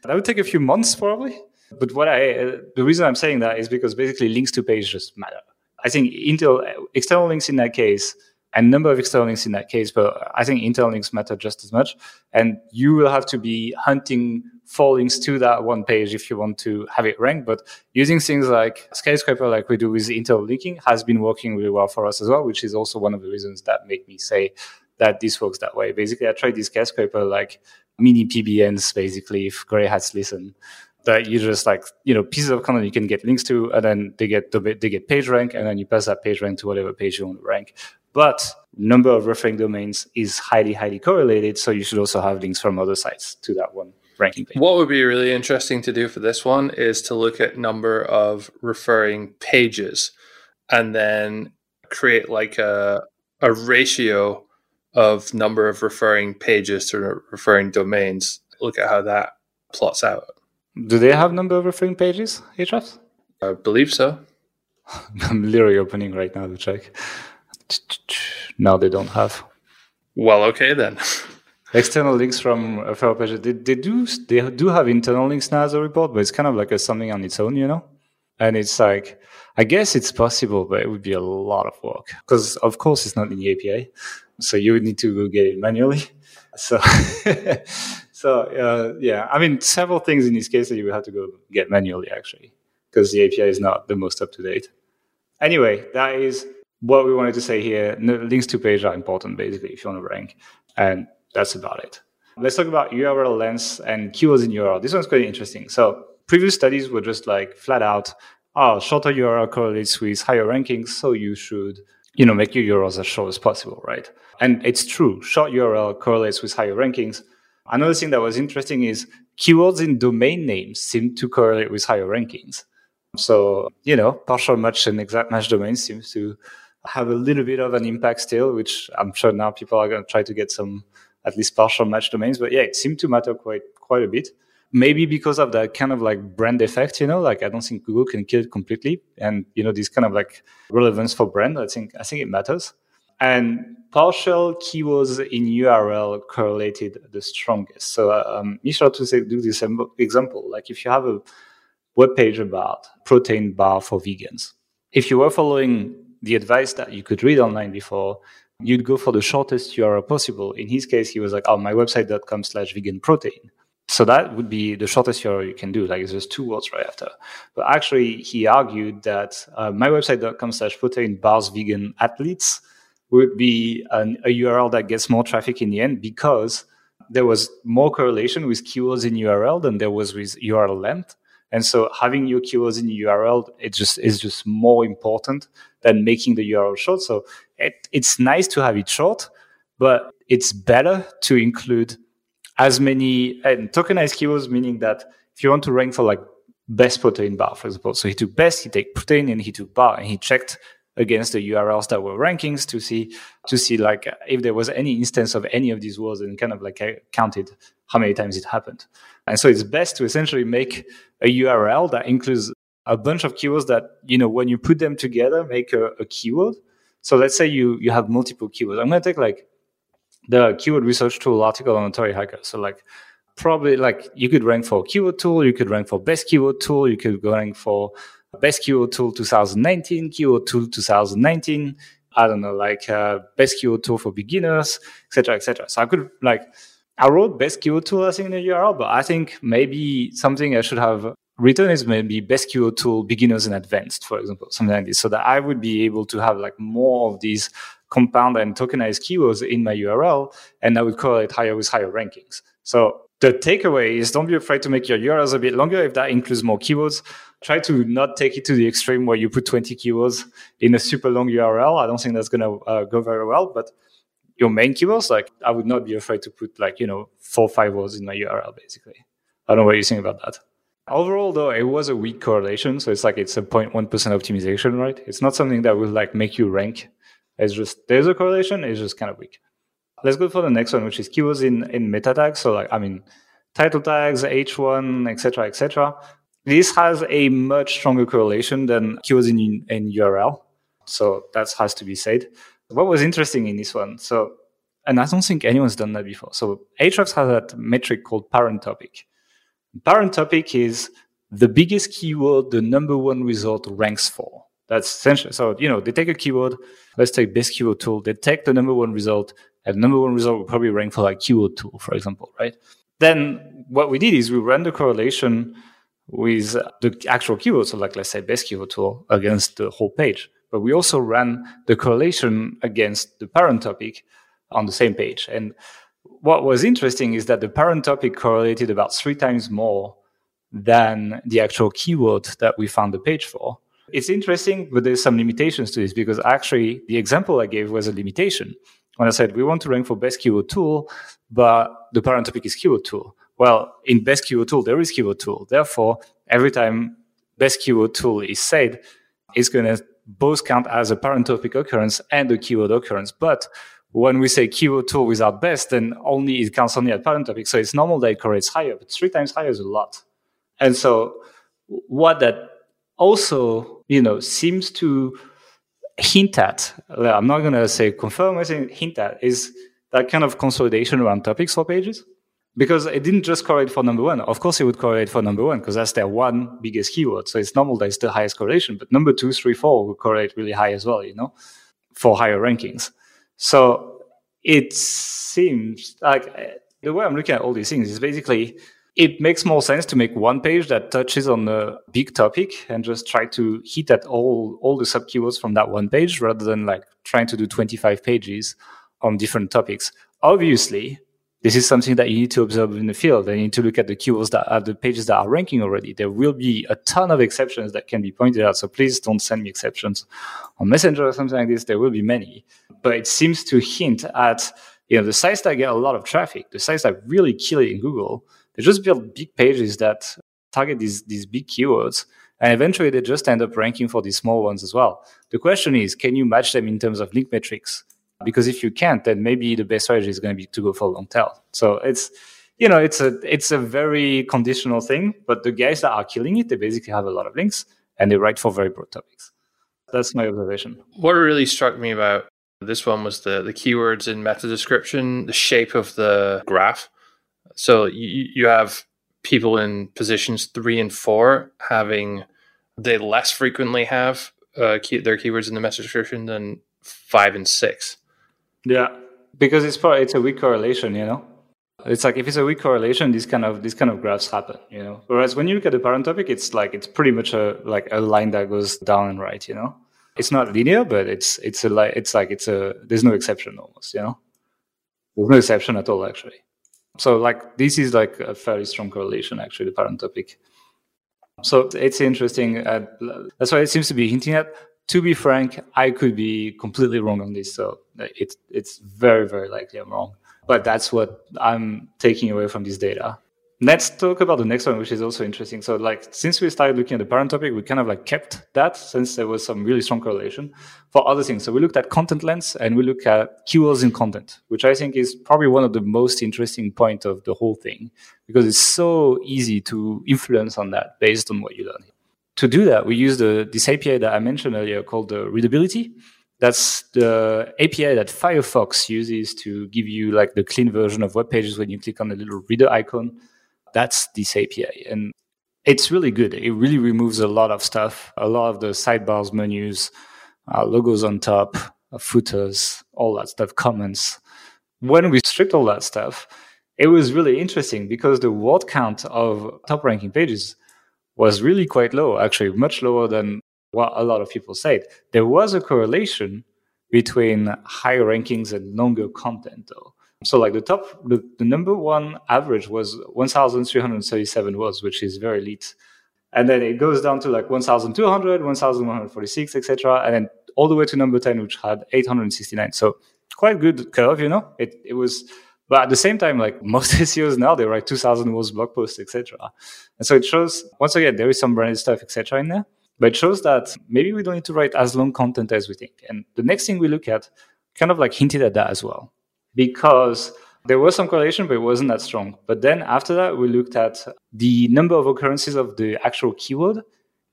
that would take a few months probably. But what I, uh, the reason I'm saying that is because basically links to pages matter. I think Intel external links in that case and number of external links in that case, but I think internal links matter just as much. And you will have to be hunting for links to that one page if you want to have it ranked. But using things like Skyscraper, like we do with internal linking, has been working really well for us as well, which is also one of the reasons that make me say that this works that way. Basically, I tried this Skyscraper like mini PBNs, basically, if gray hats listen that you just like you know pieces of content you can get links to and then they get they get page rank and then you pass that page rank to whatever page you want to rank but number of referring domains is highly highly correlated so you should also have links from other sites to that one ranking page what would be really interesting to do for this one is to look at number of referring pages and then create like a a ratio of number of referring pages to referring domains look at how that plots out do they have number of referring pages, Ahrefs? I believe so. (laughs) I'm literally opening right now to check. (tsk) No, they don't have. Well, okay then. (laughs) External links from referral page. They, they do they do have internal links now as a report, but it's kind of like a something on its own, you know. And it's like, I guess it's possible, but it would be a lot of work because, of course, it's not in the API, so you would need to go get it manually. (laughs) So (laughs) So uh, yeah, I mean, several things in this case that you would have to go get manually actually, because the API is not the most up to date. Anyway, that is what we wanted to say here. links to page are important basically if you want to rank, and that's about it. Let's talk about URL lengths and keywords in URL. This one's quite interesting. So previous studies were just like flat out, oh, shorter URL correlates with higher rankings, so you should you know make your URLs as short as possible, right? And it's true. Short URL correlates with higher rankings Another thing that was interesting is keywords in domain names seem to correlate with higher rankings. So, you know, partial match and exact match domains seems to have a little bit of an impact still, which I'm sure now people are going to try to get some at least partial match domains. But yeah, it seemed to matter quite quite a bit. maybe because of that kind of like brand effect, you know, like I don't think Google can kill it completely. And, you know, this kind of like relevance for brand, I think, I think it matters. And partial keywords in URL correlated the strongest. So um, you should to say, do this example. Like if you have a web page about protein bar for vegans, if you were following the advice that you could read online before, you'd go for the shortest URL possible. In his case, he was like, oh, my website.com slash vegan protein. So that would be the shortest URL you can do. Like it's just two words right after. But actually, he argued that uh, my website.com slash protein bars vegan athletes would be an, a URL that gets more traffic in the end because there was more correlation with keywords in URL than there was with URL length. And so having your keywords in URL, it just is just more important than making the URL short. So it, it's nice to have it short, but it's better to include as many and tokenized keywords, meaning that if you want to rank for like best protein bar, for example, so he took best, he took protein, and he took bar, and he checked against the URLs that were rankings to see to see like if there was any instance of any of these words and kind of like uh, counted how many times it happened. And so it's best to essentially make a URL that includes a bunch of keywords that you know when you put them together make a, a keyword. So let's say you you have multiple keywords. I'm going to take like the keyword research tool article on Authority Hacker. So like probably like you could rank for keyword tool, you could rank for best keyword tool, you could rank for best keyword tool 2019, keyword tool 2019. I don't know, like uh, best keyword tool for beginners, etc., etc. So I could like I wrote best keyword tool I think in the URL, but I think maybe something I should have written is maybe best keyword tool beginners and advanced, for example, something like this, so that I would be able to have like more of these compound and tokenized keywords in my URL, and I would correlate higher with higher rankings. So the takeaway is don't be afraid to make your URLs a bit longer if that includes more keywords. Try to not take it to the extreme where you put 20 keywords in a super long URL. I don't think that's going to uh, go very well, but your main keywords, like I would not be afraid to put like, you know, four, five words in my URL basically. I don't know what you think about that. Overall, though, it was a weak correlation. So it's like it's a 0.1% optimization, right? It's not something that will like make you rank it's just there's a correlation. It's just kind of weak. Let's go for the next one, which is keywords in in meta tags. So like I mean, title tags, H1, etc., etc. This has a much stronger correlation than keywords in in URL. So that has to be said. What was interesting in this one? So, and I don't think anyone's done that before. So Ahrefs has that metric called parent topic. Parent topic is the biggest keyword the number one result ranks for. That's essential. So, you know, they take a keyword, let's take best keyword tool, they take the number one result, and number one result will probably rank for like keyword tool, for example, right? Then what we did is we ran the correlation with the actual keyword. So like, let's say best keyword tool against the whole page. But we also ran the correlation against the parent topic on the same page. And what was interesting is that the parent topic correlated about three times more than the actual keyword that we found the page for. It's interesting, but there's some limitations to this because actually the example I gave was a limitation. When I said we want to rank for best keyword tool, but the parent topic is keyword tool. Well, in best keyword tool, there is keyword tool. Therefore, every time best keyword tool is said, it's going to both count as a parent topic occurrence and a keyword occurrence. But when we say keyword tool without best, then only it counts only at parent topic. So it's normal that it correlates higher, but three times higher is a lot. And so what that also, you know, seems to hint at, I'm not going to say confirm, I say hint at, is that kind of consolidation around topics for pages. Because it didn't just correlate for number one. Of course, it would correlate for number one because that's their one biggest keyword. So it's normal that it's the highest correlation. But number two, three, four would correlate really high as well, you know, for higher rankings. So it seems like uh, the way I'm looking at all these things is basically it makes more sense to make one page that touches on a big topic and just try to hit at all all the sub keywords from that one page rather than like trying to do 25 pages on different topics. Obviously, this is something that you need to observe in the field and you need to look at the keywords that are the pages that are ranking already. There will be a ton of exceptions that can be pointed out. So please don't send me exceptions on Messenger or something like this. There will be many, but it seems to hint at, you know, the sites that get a lot of traffic, the sites that really kill it in Google they just build big pages that target these these big keywords and eventually they just end up ranking for these small ones as well the question is can you match them in terms of link metrics because if you can't then maybe the best strategy is going to be to go for long tail so it's you know, it's a it's a very conditional thing. But the guys that are killing it, they basically have a lot of links and they write for very broad topics. That's my observation. What really struck me about this one was the the keywords in meta description, the shape of the graph. So you, you have people in positions three and four having they less frequently have uh, key, their keywords in the meta description than five and six. Yeah, because it's probably it's a weak correlation, you know. It's like if it's a weak correlation, these kind of these kind of graphs happen, you know. Whereas when you look at the parent topic, it's like it's pretty much a like a line that goes down and right, you know. It's not linear, but it's it's a like it's like it's a there's no exception almost, you know. There's no exception at all actually. So like this is like a fairly strong correlation actually the parent topic. So it's interesting. Uh, that's why it seems to be hinting at. To be frank, I could be completely wrong on this. So it's it's very very likely I'm wrong but that's what I'm taking away from this data. Let's talk about the next one, which is also interesting. So, like, since we started looking at the parent topic, we kind of like kept that since there was some really strong correlation for other things. So, we looked at content length and we look at keywords in content, which I think is probably one of the most interesting point of the whole thing because it's so easy to influence on that based on what you learn. To do that, we use the, this API that I mentioned earlier called the readability. That's the API that Firefox uses to give you like the clean version of web pages when you click on the little reader icon. That's this API. And it's really good. It really removes a lot of stuff, a lot of the sidebars, menus, uh, logos on top, uh, footers, all that stuff, comments. When we stripped all that stuff, it was really interesting because the word count of top ranking pages was really quite low, actually, much lower than what a lot of people said. There was a correlation between higher rankings and longer content, though. So, like the top, the, the number one average was 1,337 words, which is very elite. And then it goes down to like 1,200, 1,146, etc. And then all the way to number 10, which had 869. So, quite good curve, you know? It, it was, but at the same time, like (laughs) most SEOs now, they write 2,000 words blog posts, etc. And so it shows, once again, there is some branded stuff, etc. in there. But it shows that maybe we don't need to write as long content as we think. And the next thing we look at kind of like hinted at that as well, because there was some correlation, but it wasn't that strong. But then after that, we looked at the number of occurrences of the actual keyword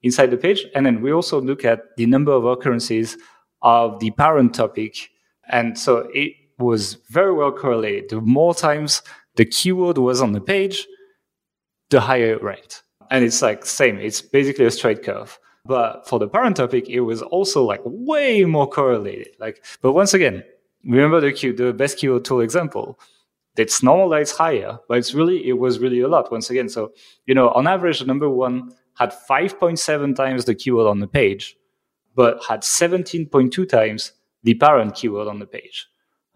inside the page. And then we also look at the number of occurrences of the parent topic. And so it was very well correlated. The more times the keyword was on the page, the higher it ranked. And it's like same, it's basically a straight curve. But for the parent topic, it was also like way more correlated. Like, but once again, remember the Q, the best keyword tool example. It's normal that it's higher, but it's really it was really a lot once again. So you know, on average, the number one had 5.7 times the keyword on the page, but had 17.2 times the parent keyword on the page.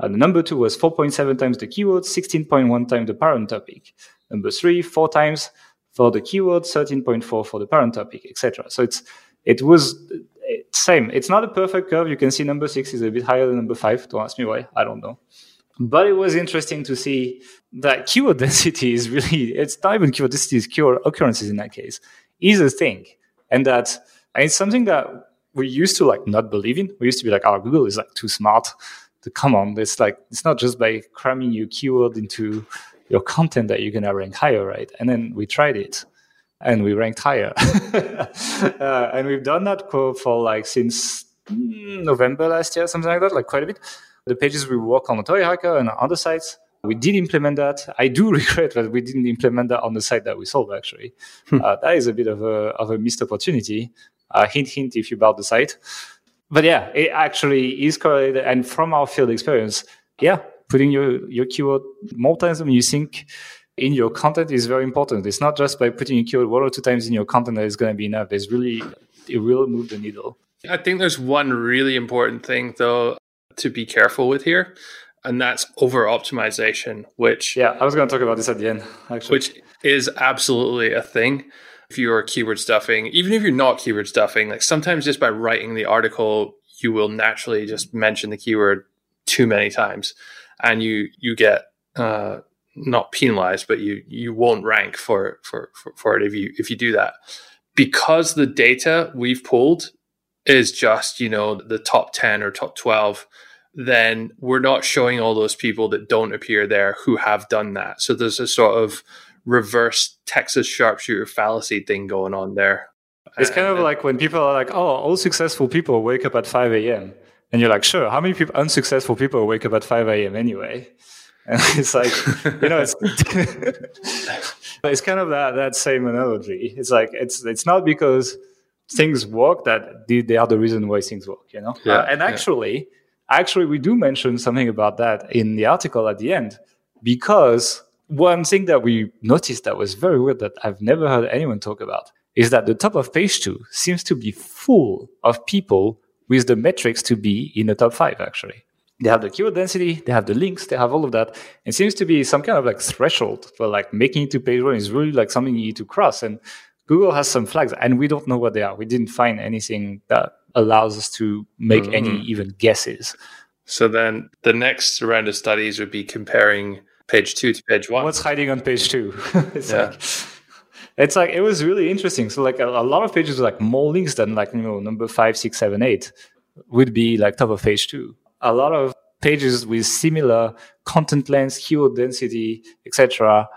And the number two was 4.7 times the keyword, 16.1 times the parent topic. Number three, four times for the keyword, 13.4 for the parent topic, etc. So it's it was same. It's not a perfect curve. You can see number six is a bit higher than number five. Don't ask me why. I don't know. But it was interesting to see that keyword (laughs) density is really, it's not even keyword density, it's keyword occurrences in that case, is a thing. And that and it's something that we used to like not believe in. We used to be like, oh, Google is like too smart to come on. It's like, it's not just by cramming your keyword into your content that you're to rank higher, right? And then we tried it and we ranked higher. (laughs) uh, and we've done that for like since November last year, something like that, like quite a bit. The pages we work on Authority Hacker and other sites, we did implement that. I do (laughs) regret that we didn't implement that on the site that we sold, actually. Hmm. uh, that is a bit of a, of a missed opportunity. Uh, hint, hint, if you bought the site. But yeah, it actually is correlated. And from our field experience, yeah, putting your, your keyword more times than you think in your content is very important. It's not just by putting your keyword one or two times in your content that is going to be enough. There's really, it will move the needle. I think there's one really important thing, though, to be careful with here, and that's over optimization, which. Yeah, I was going to talk about this at the end, actually. Which is absolutely a thing. If you're keyword stuffing, even if you're not keyword stuffing, like sometimes just by writing the article, you will naturally just mention the keyword too many times and you you get uh, not penalized, but you you won't rank for, for for for it if you if you do that because the data we've pulled is just you know the top ten or top twelve then we're not showing all those people that don't appear there who have done that. So there's a sort of reverse Texas sharpshooter fallacy thing going on there. It's kind of like when people are like, "Oh, all successful people wake up at 5 a.m." And you're like, "Sure, how many people, unsuccessful people wake up at 5 a.m. anyway?" (laughs) And it's like, you know, it's (laughs) it's kind of that that same analogy. It's like it's it's not because things work that they, are the reason why things work. You know, Yeah, Uh, and yeah. actually, actually, we do mention something about that in the article at the end because one thing that we noticed that was very weird that I've never heard anyone talk about is that the top of page two seems to be full of people with the metrics to be in the top five, actually. They have the keyword density, they have the links, they have all of that. It seems to be some kind of like threshold for like making it to page one is really like something you need to cross. And Google has some flags and we don't know what they are. We didn't find anything that allows us to make any mm-hmm. even guesses. So then the next round of studies would be comparing page two to page one. what's hiding on page two (laughs) it's Yeah. like it's like it was really interesting so like a, a lot of pages with like more links than like you know number five six seven eight would be like top of page two a lot of pages with similar content length keyword density etc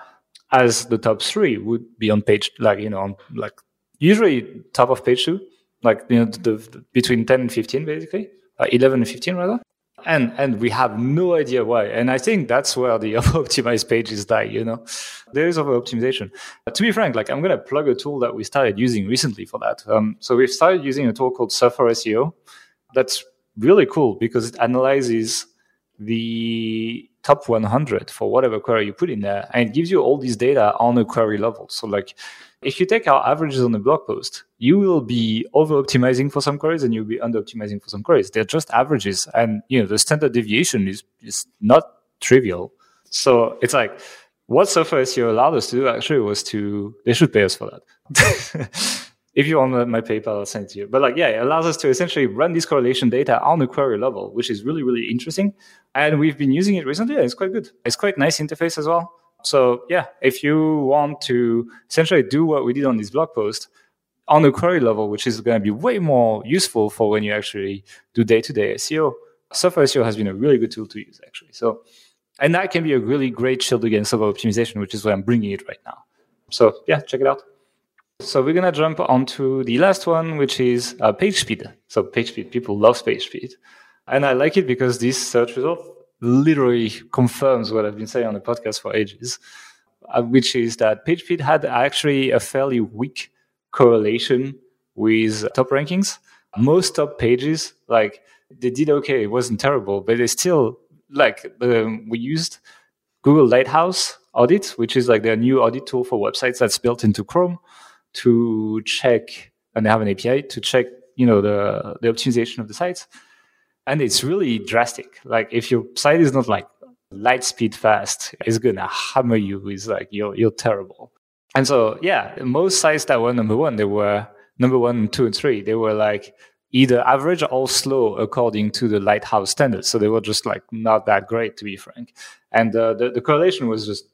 as the top three would be on page like you know on like usually top of page two like you know the, the between 10 and 15 basically uh, 11 and 15 rather and and we have no idea why. And i think that's where the (laughs) over-optimized pages die you know? There is over-optimization. Uh, to be frank like i'm going to plug a tool that we started using recently for that. Um, so we've started using a tool called surfer seo that's really cool because it analyzes the top 100 for whatever query you put in there and it gives you all these data on a query level. So like if you take our averages on the blog post you will be over optimizing for some queries and you'll be under optimizing for some queries. They're just averages and you know the standard deviation is is not trivial. So it's like what Surfer SEO allowed us to do actually was to they should pay us for that (laughs) if you want my- PayPal, I'll send it to you. But like, yeah, it allows us to essentially run this correlation data on the query level, which is really, really interesting. And we've been using it recently, and it's quite good. It's quite nice interface as well. So yeah, if you want to essentially do what we did on this blog post on the query level, which is going to be way more useful for when you actually do day-to-day SEO, Surfer SEO has been a really good tool to use actually. So, and that can be a really great shield against over optimization, which is why I'm bringing it right now. So yeah, check it out. So we're gonna jump onto the last one, which is uh, page speed. So page speed, people love page speed, and I like it because this search result literally confirms what I've been saying on the podcast for ages, uh, which is that page speed had actually a fairly weak correlation with top rankings. Most top pages, like they did okay, it wasn't terrible, but they still like um, we used Google Lighthouse Audit, which is like their new audit tool for websites that's built into Chrome to check, and they have an API to check, you know, the the optimization of the sites, and it's really drastic. Like if your site is not like light speed fast, it's gonna hammer you with like you're you're terrible. And so yeah, most sites that were number one, they were number one, two, and three. They were like either average or slow according to the Lighthouse standards. So they were just like not that great, to be frank. And uh, the the correlation was just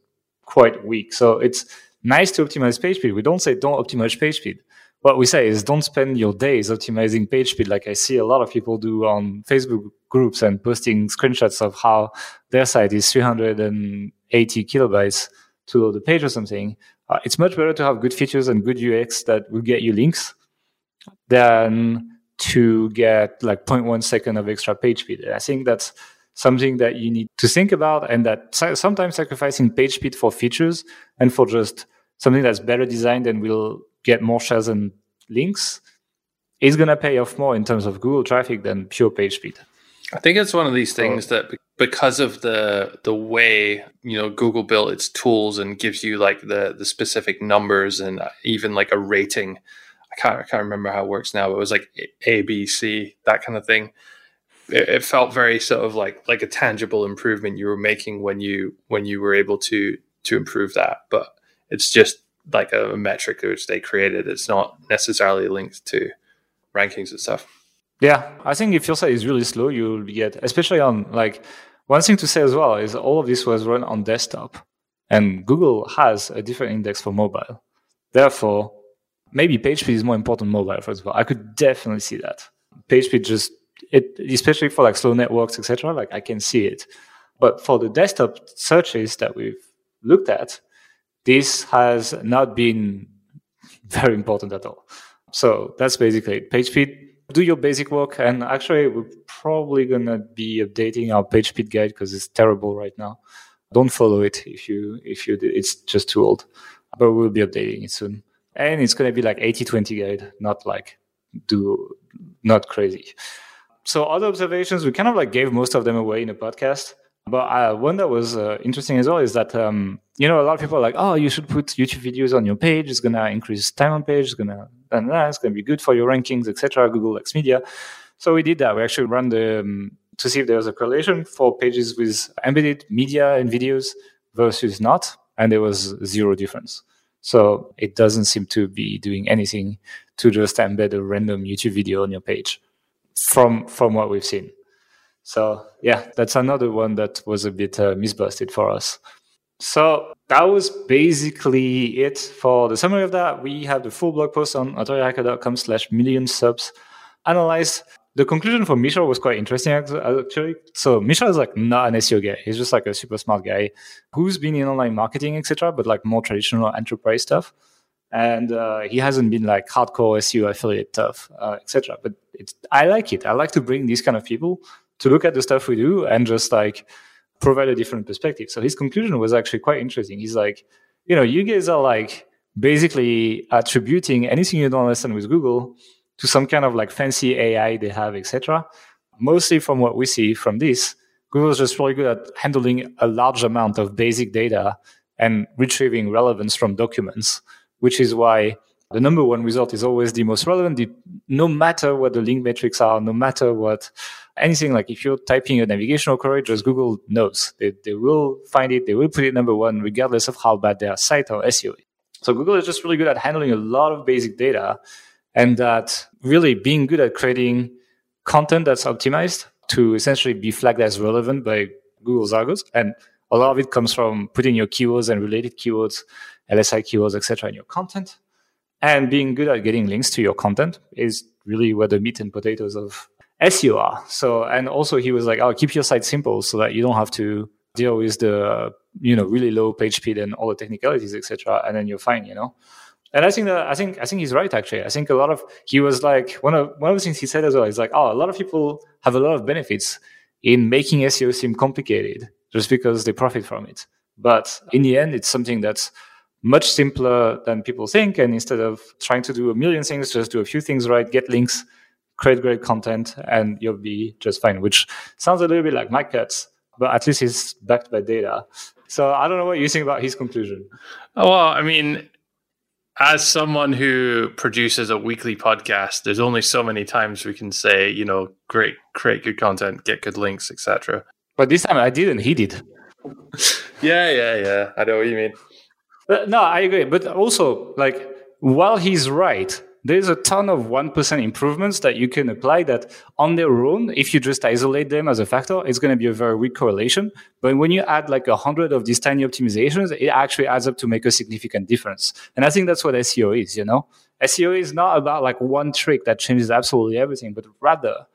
quite weak. So it's nice to optimize page speed. We don't say don't optimize page speed. What we say is don't spend your days optimizing page speed like I see a lot of people do on Facebook groups and posting screenshots of how their site is 380 kilobytes to load the page or something. Uh, it's much better to have good features and good UX that will get you links than to get like 0.1 second of extra page speed. I think that's something that you need to think about and that sometimes sacrificing page speed for features and for just something that's better designed and will get more shares and links is going to pay off more in terms of Google traffic than pure page speed. I think it's one of these things that because of the the way you know Google built its tools and gives you like the the specific numbers and uh, even like a rating. I can't I can't remember how it works now. But it was like A, B, C, that kind of thing. It, it felt very sort of like like a tangible improvement you were making when you when you were able to to improve that. But it's just like a metric which they created. It's not necessarily linked to rankings and stuff. Yeah, I think if your site is really slow, you'll get, especially on like, one thing to say as well is all of this was run on desktop, and Google has a different index for mobile. Therefore, maybe page speed is more important mobile, for example. I could definitely see that. Page speed just it especially for like slow networks, etc. Like I can see it. But for the desktop searches that we've looked at, this has not been very important at all. So that's basically it. Page speed. Do your basic work, and actually, we're probably gonna be updating our page speed guide because it's terrible right now. Don't follow it if you if you it's just too old. But we'll be updating it soon, and it's gonna be like 80-20 guide, not like do not crazy. So other observations, we kind of like gave most of them away in a podcast. But uh, one that was uh, interesting as well is that um, you know a lot of people are like, oh, you should put YouTube videos on your page. It's gonna increase time on page. It's gonna and it's gonna be good for your rankings, etc. Google likes media. So we did that. We actually ran the um, to see if there was a correlation for pages with embedded media and videos versus not, and there was zero difference. So it doesn't seem to be doing anything to just embed a random YouTube video on your page from from what we've seen. So yeah, that's another one that was a bit uh, misbusted for us. So that was basically it for the summary of that. We have the full blog post on authorityhacker.com slash million SERPs analyzed. The conclusion for Misha was quite interesting actually. So Misha is like not an SEO guy. He's just like a super smart guy who's been in online marketing, etc., but like more traditional enterprise stuff and uh, he hasn't been like hardcore SEO affiliate stuff, uh, etc. But it's I like it. I like to bring these kind of people to look at the stuff we do and just like provide a different perspective. So his conclusion was actually quite interesting. He's like, you know, you guys are like basically attributing anything you don't understand with Google to some kind of like fancy AI they have, etc. Mostly from what we see from this, Google's just really good at handling a large amount of basic data and retrieving relevance from documents which is why the number one result is always the most relevant, no matter what the link metrics are, no matter what anything like if you're typing a navigational query, just Google knows. They, they will find it, they will put it number one, regardless of how bad their site or SEO is. So Google is just really good at handling a lot of basic data and that really being good at creating content that's optimized to essentially be flagged as relevant by Google's algos. And a lot of it comes from putting your keywords and related keywords LSI keywords, etc., in your content. And being good at getting links to your content is really where the meat and potatoes of SEO are. So, and also he was like, "Oh, keep your site simple so that you don't have to deal with the you know really low page speed and all the technicalities, etc. And then you're fine, you know." And I think that I think I think he's right. Actually, I think a lot of he was like one of one of the things he said as well. He's like, "Oh, a lot of people have a lot of benefits in making SEO seem complicated just because they profit from it." But in the end, it's something that's much simpler than people think. And instead of trying to do a million things, just do a few things right, get links, create great content, and you'll be just fine, which sounds a little bit like Mike Cutts, but at least he's backed by data. So I don't know what you think about his conclusion. Oh, well, I mean, as someone who produces a weekly podcast, there's only so many times we can say, you know, great, create good content, get good links, etc. But this time I didn't. He did. (laughs) yeah, yeah, yeah. I know what you mean. Uh, no, I agree. But also, like, while he's right, there's a ton of 1% improvements that you can apply that on their own, if you just isolate them as a factor, it's going to be a very weak correlation. But when you add like a hundred of these tiny optimizations, it actually adds up to make a significant difference. And I think that's what SEO is, you know? SEO is not about like one trick that changes absolutely everything, but rather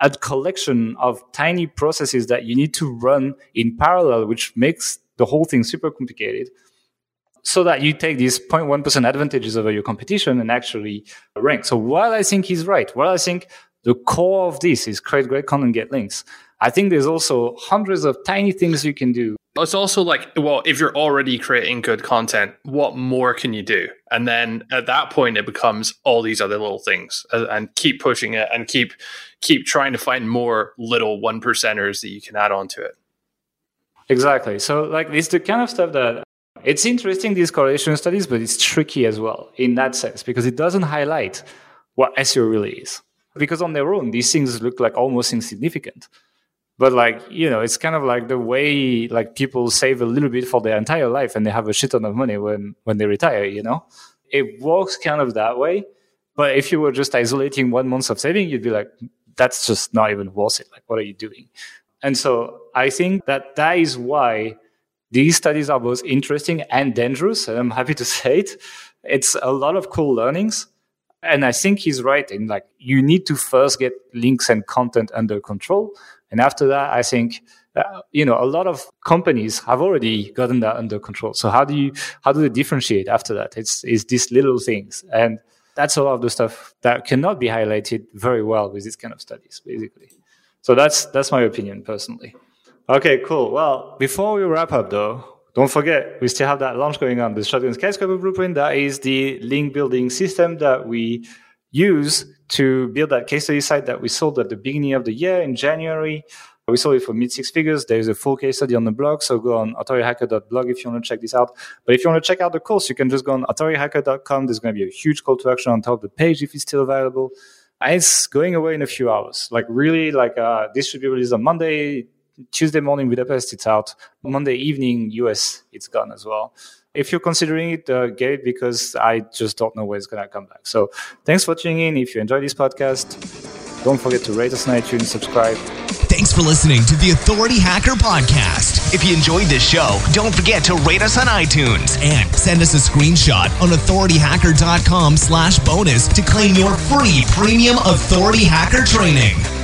a collection of tiny processes that you need to run in parallel, which makes the whole thing super complicated so that you take these 0.1% advantages over your competition and actually rank. So while I think he's right, while I think the core of this is create great content, get links, I think there's also hundreds of tiny things you can do. It's also like, well, if you're already creating good content, what more can you do? And then at that point, it becomes all these other little things, uh, and keep pushing it, and keep keep trying to find more little one percenters that you can add onto it. Exactly. So, like, it's the kind of stuff that it's interesting, these correlation studies, but it's tricky as well in that sense because it doesn't highlight what SEO really is. Because on their own, these things look like almost insignificant. But like, you know, it's kind of like the way like people save a little bit for their entire life and they have a shit ton of money when when they retire, you know? It works kind of that way. But if you were just isolating one month of saving, you'd be like, that's just not even worth it. Like, what are you doing? And so I think that that is why these studies are both interesting and dangerous. And I'm happy to (laughs) say it. It's a lot of cool learnings. And I think he's right in like you need to first get links and content under control. And after that, I think uh, you know a lot of companies have already gotten that under control. So how do you how do they differentiate after that? It's it's these little things, and that's a lot of the stuff that cannot be highlighted very well with these kind of studies, basically. So that's that's my opinion personally. Okay, cool. Well, before we wrap up though, don't forget, we still have that launch going on, the Shotgun Skyscraper Blueprint. That is the link building system that we use to build that case study site that we sold at the beginning of the year in January. We sold it for mid six figures. There's a full case study on the blog. So go on authorityhacker.blog if you want to check this out. But if you want to check out the course, you can just go on authorityhacker.com. There's going to be a huge call to action on top of the page if it's still available. And it's going away in a few hours. Like really, like uh, this should be released on Monday. Tuesday morning Budapest, it's out. Monday evening US, it's gone as well. If you're considering it, uh, get it because I just don't know where it's to come back. So thanks for tuning in. If you enjoyed this podcast, don't forget to rate us on iTunes, subscribe. Thanks for listening to the Authority Hacker Podcast. If you enjoyed this show, don't forget to rate us on iTunes and send us a screenshot on authorityhacker.com slash bonus to claim your free premium authority hacker training.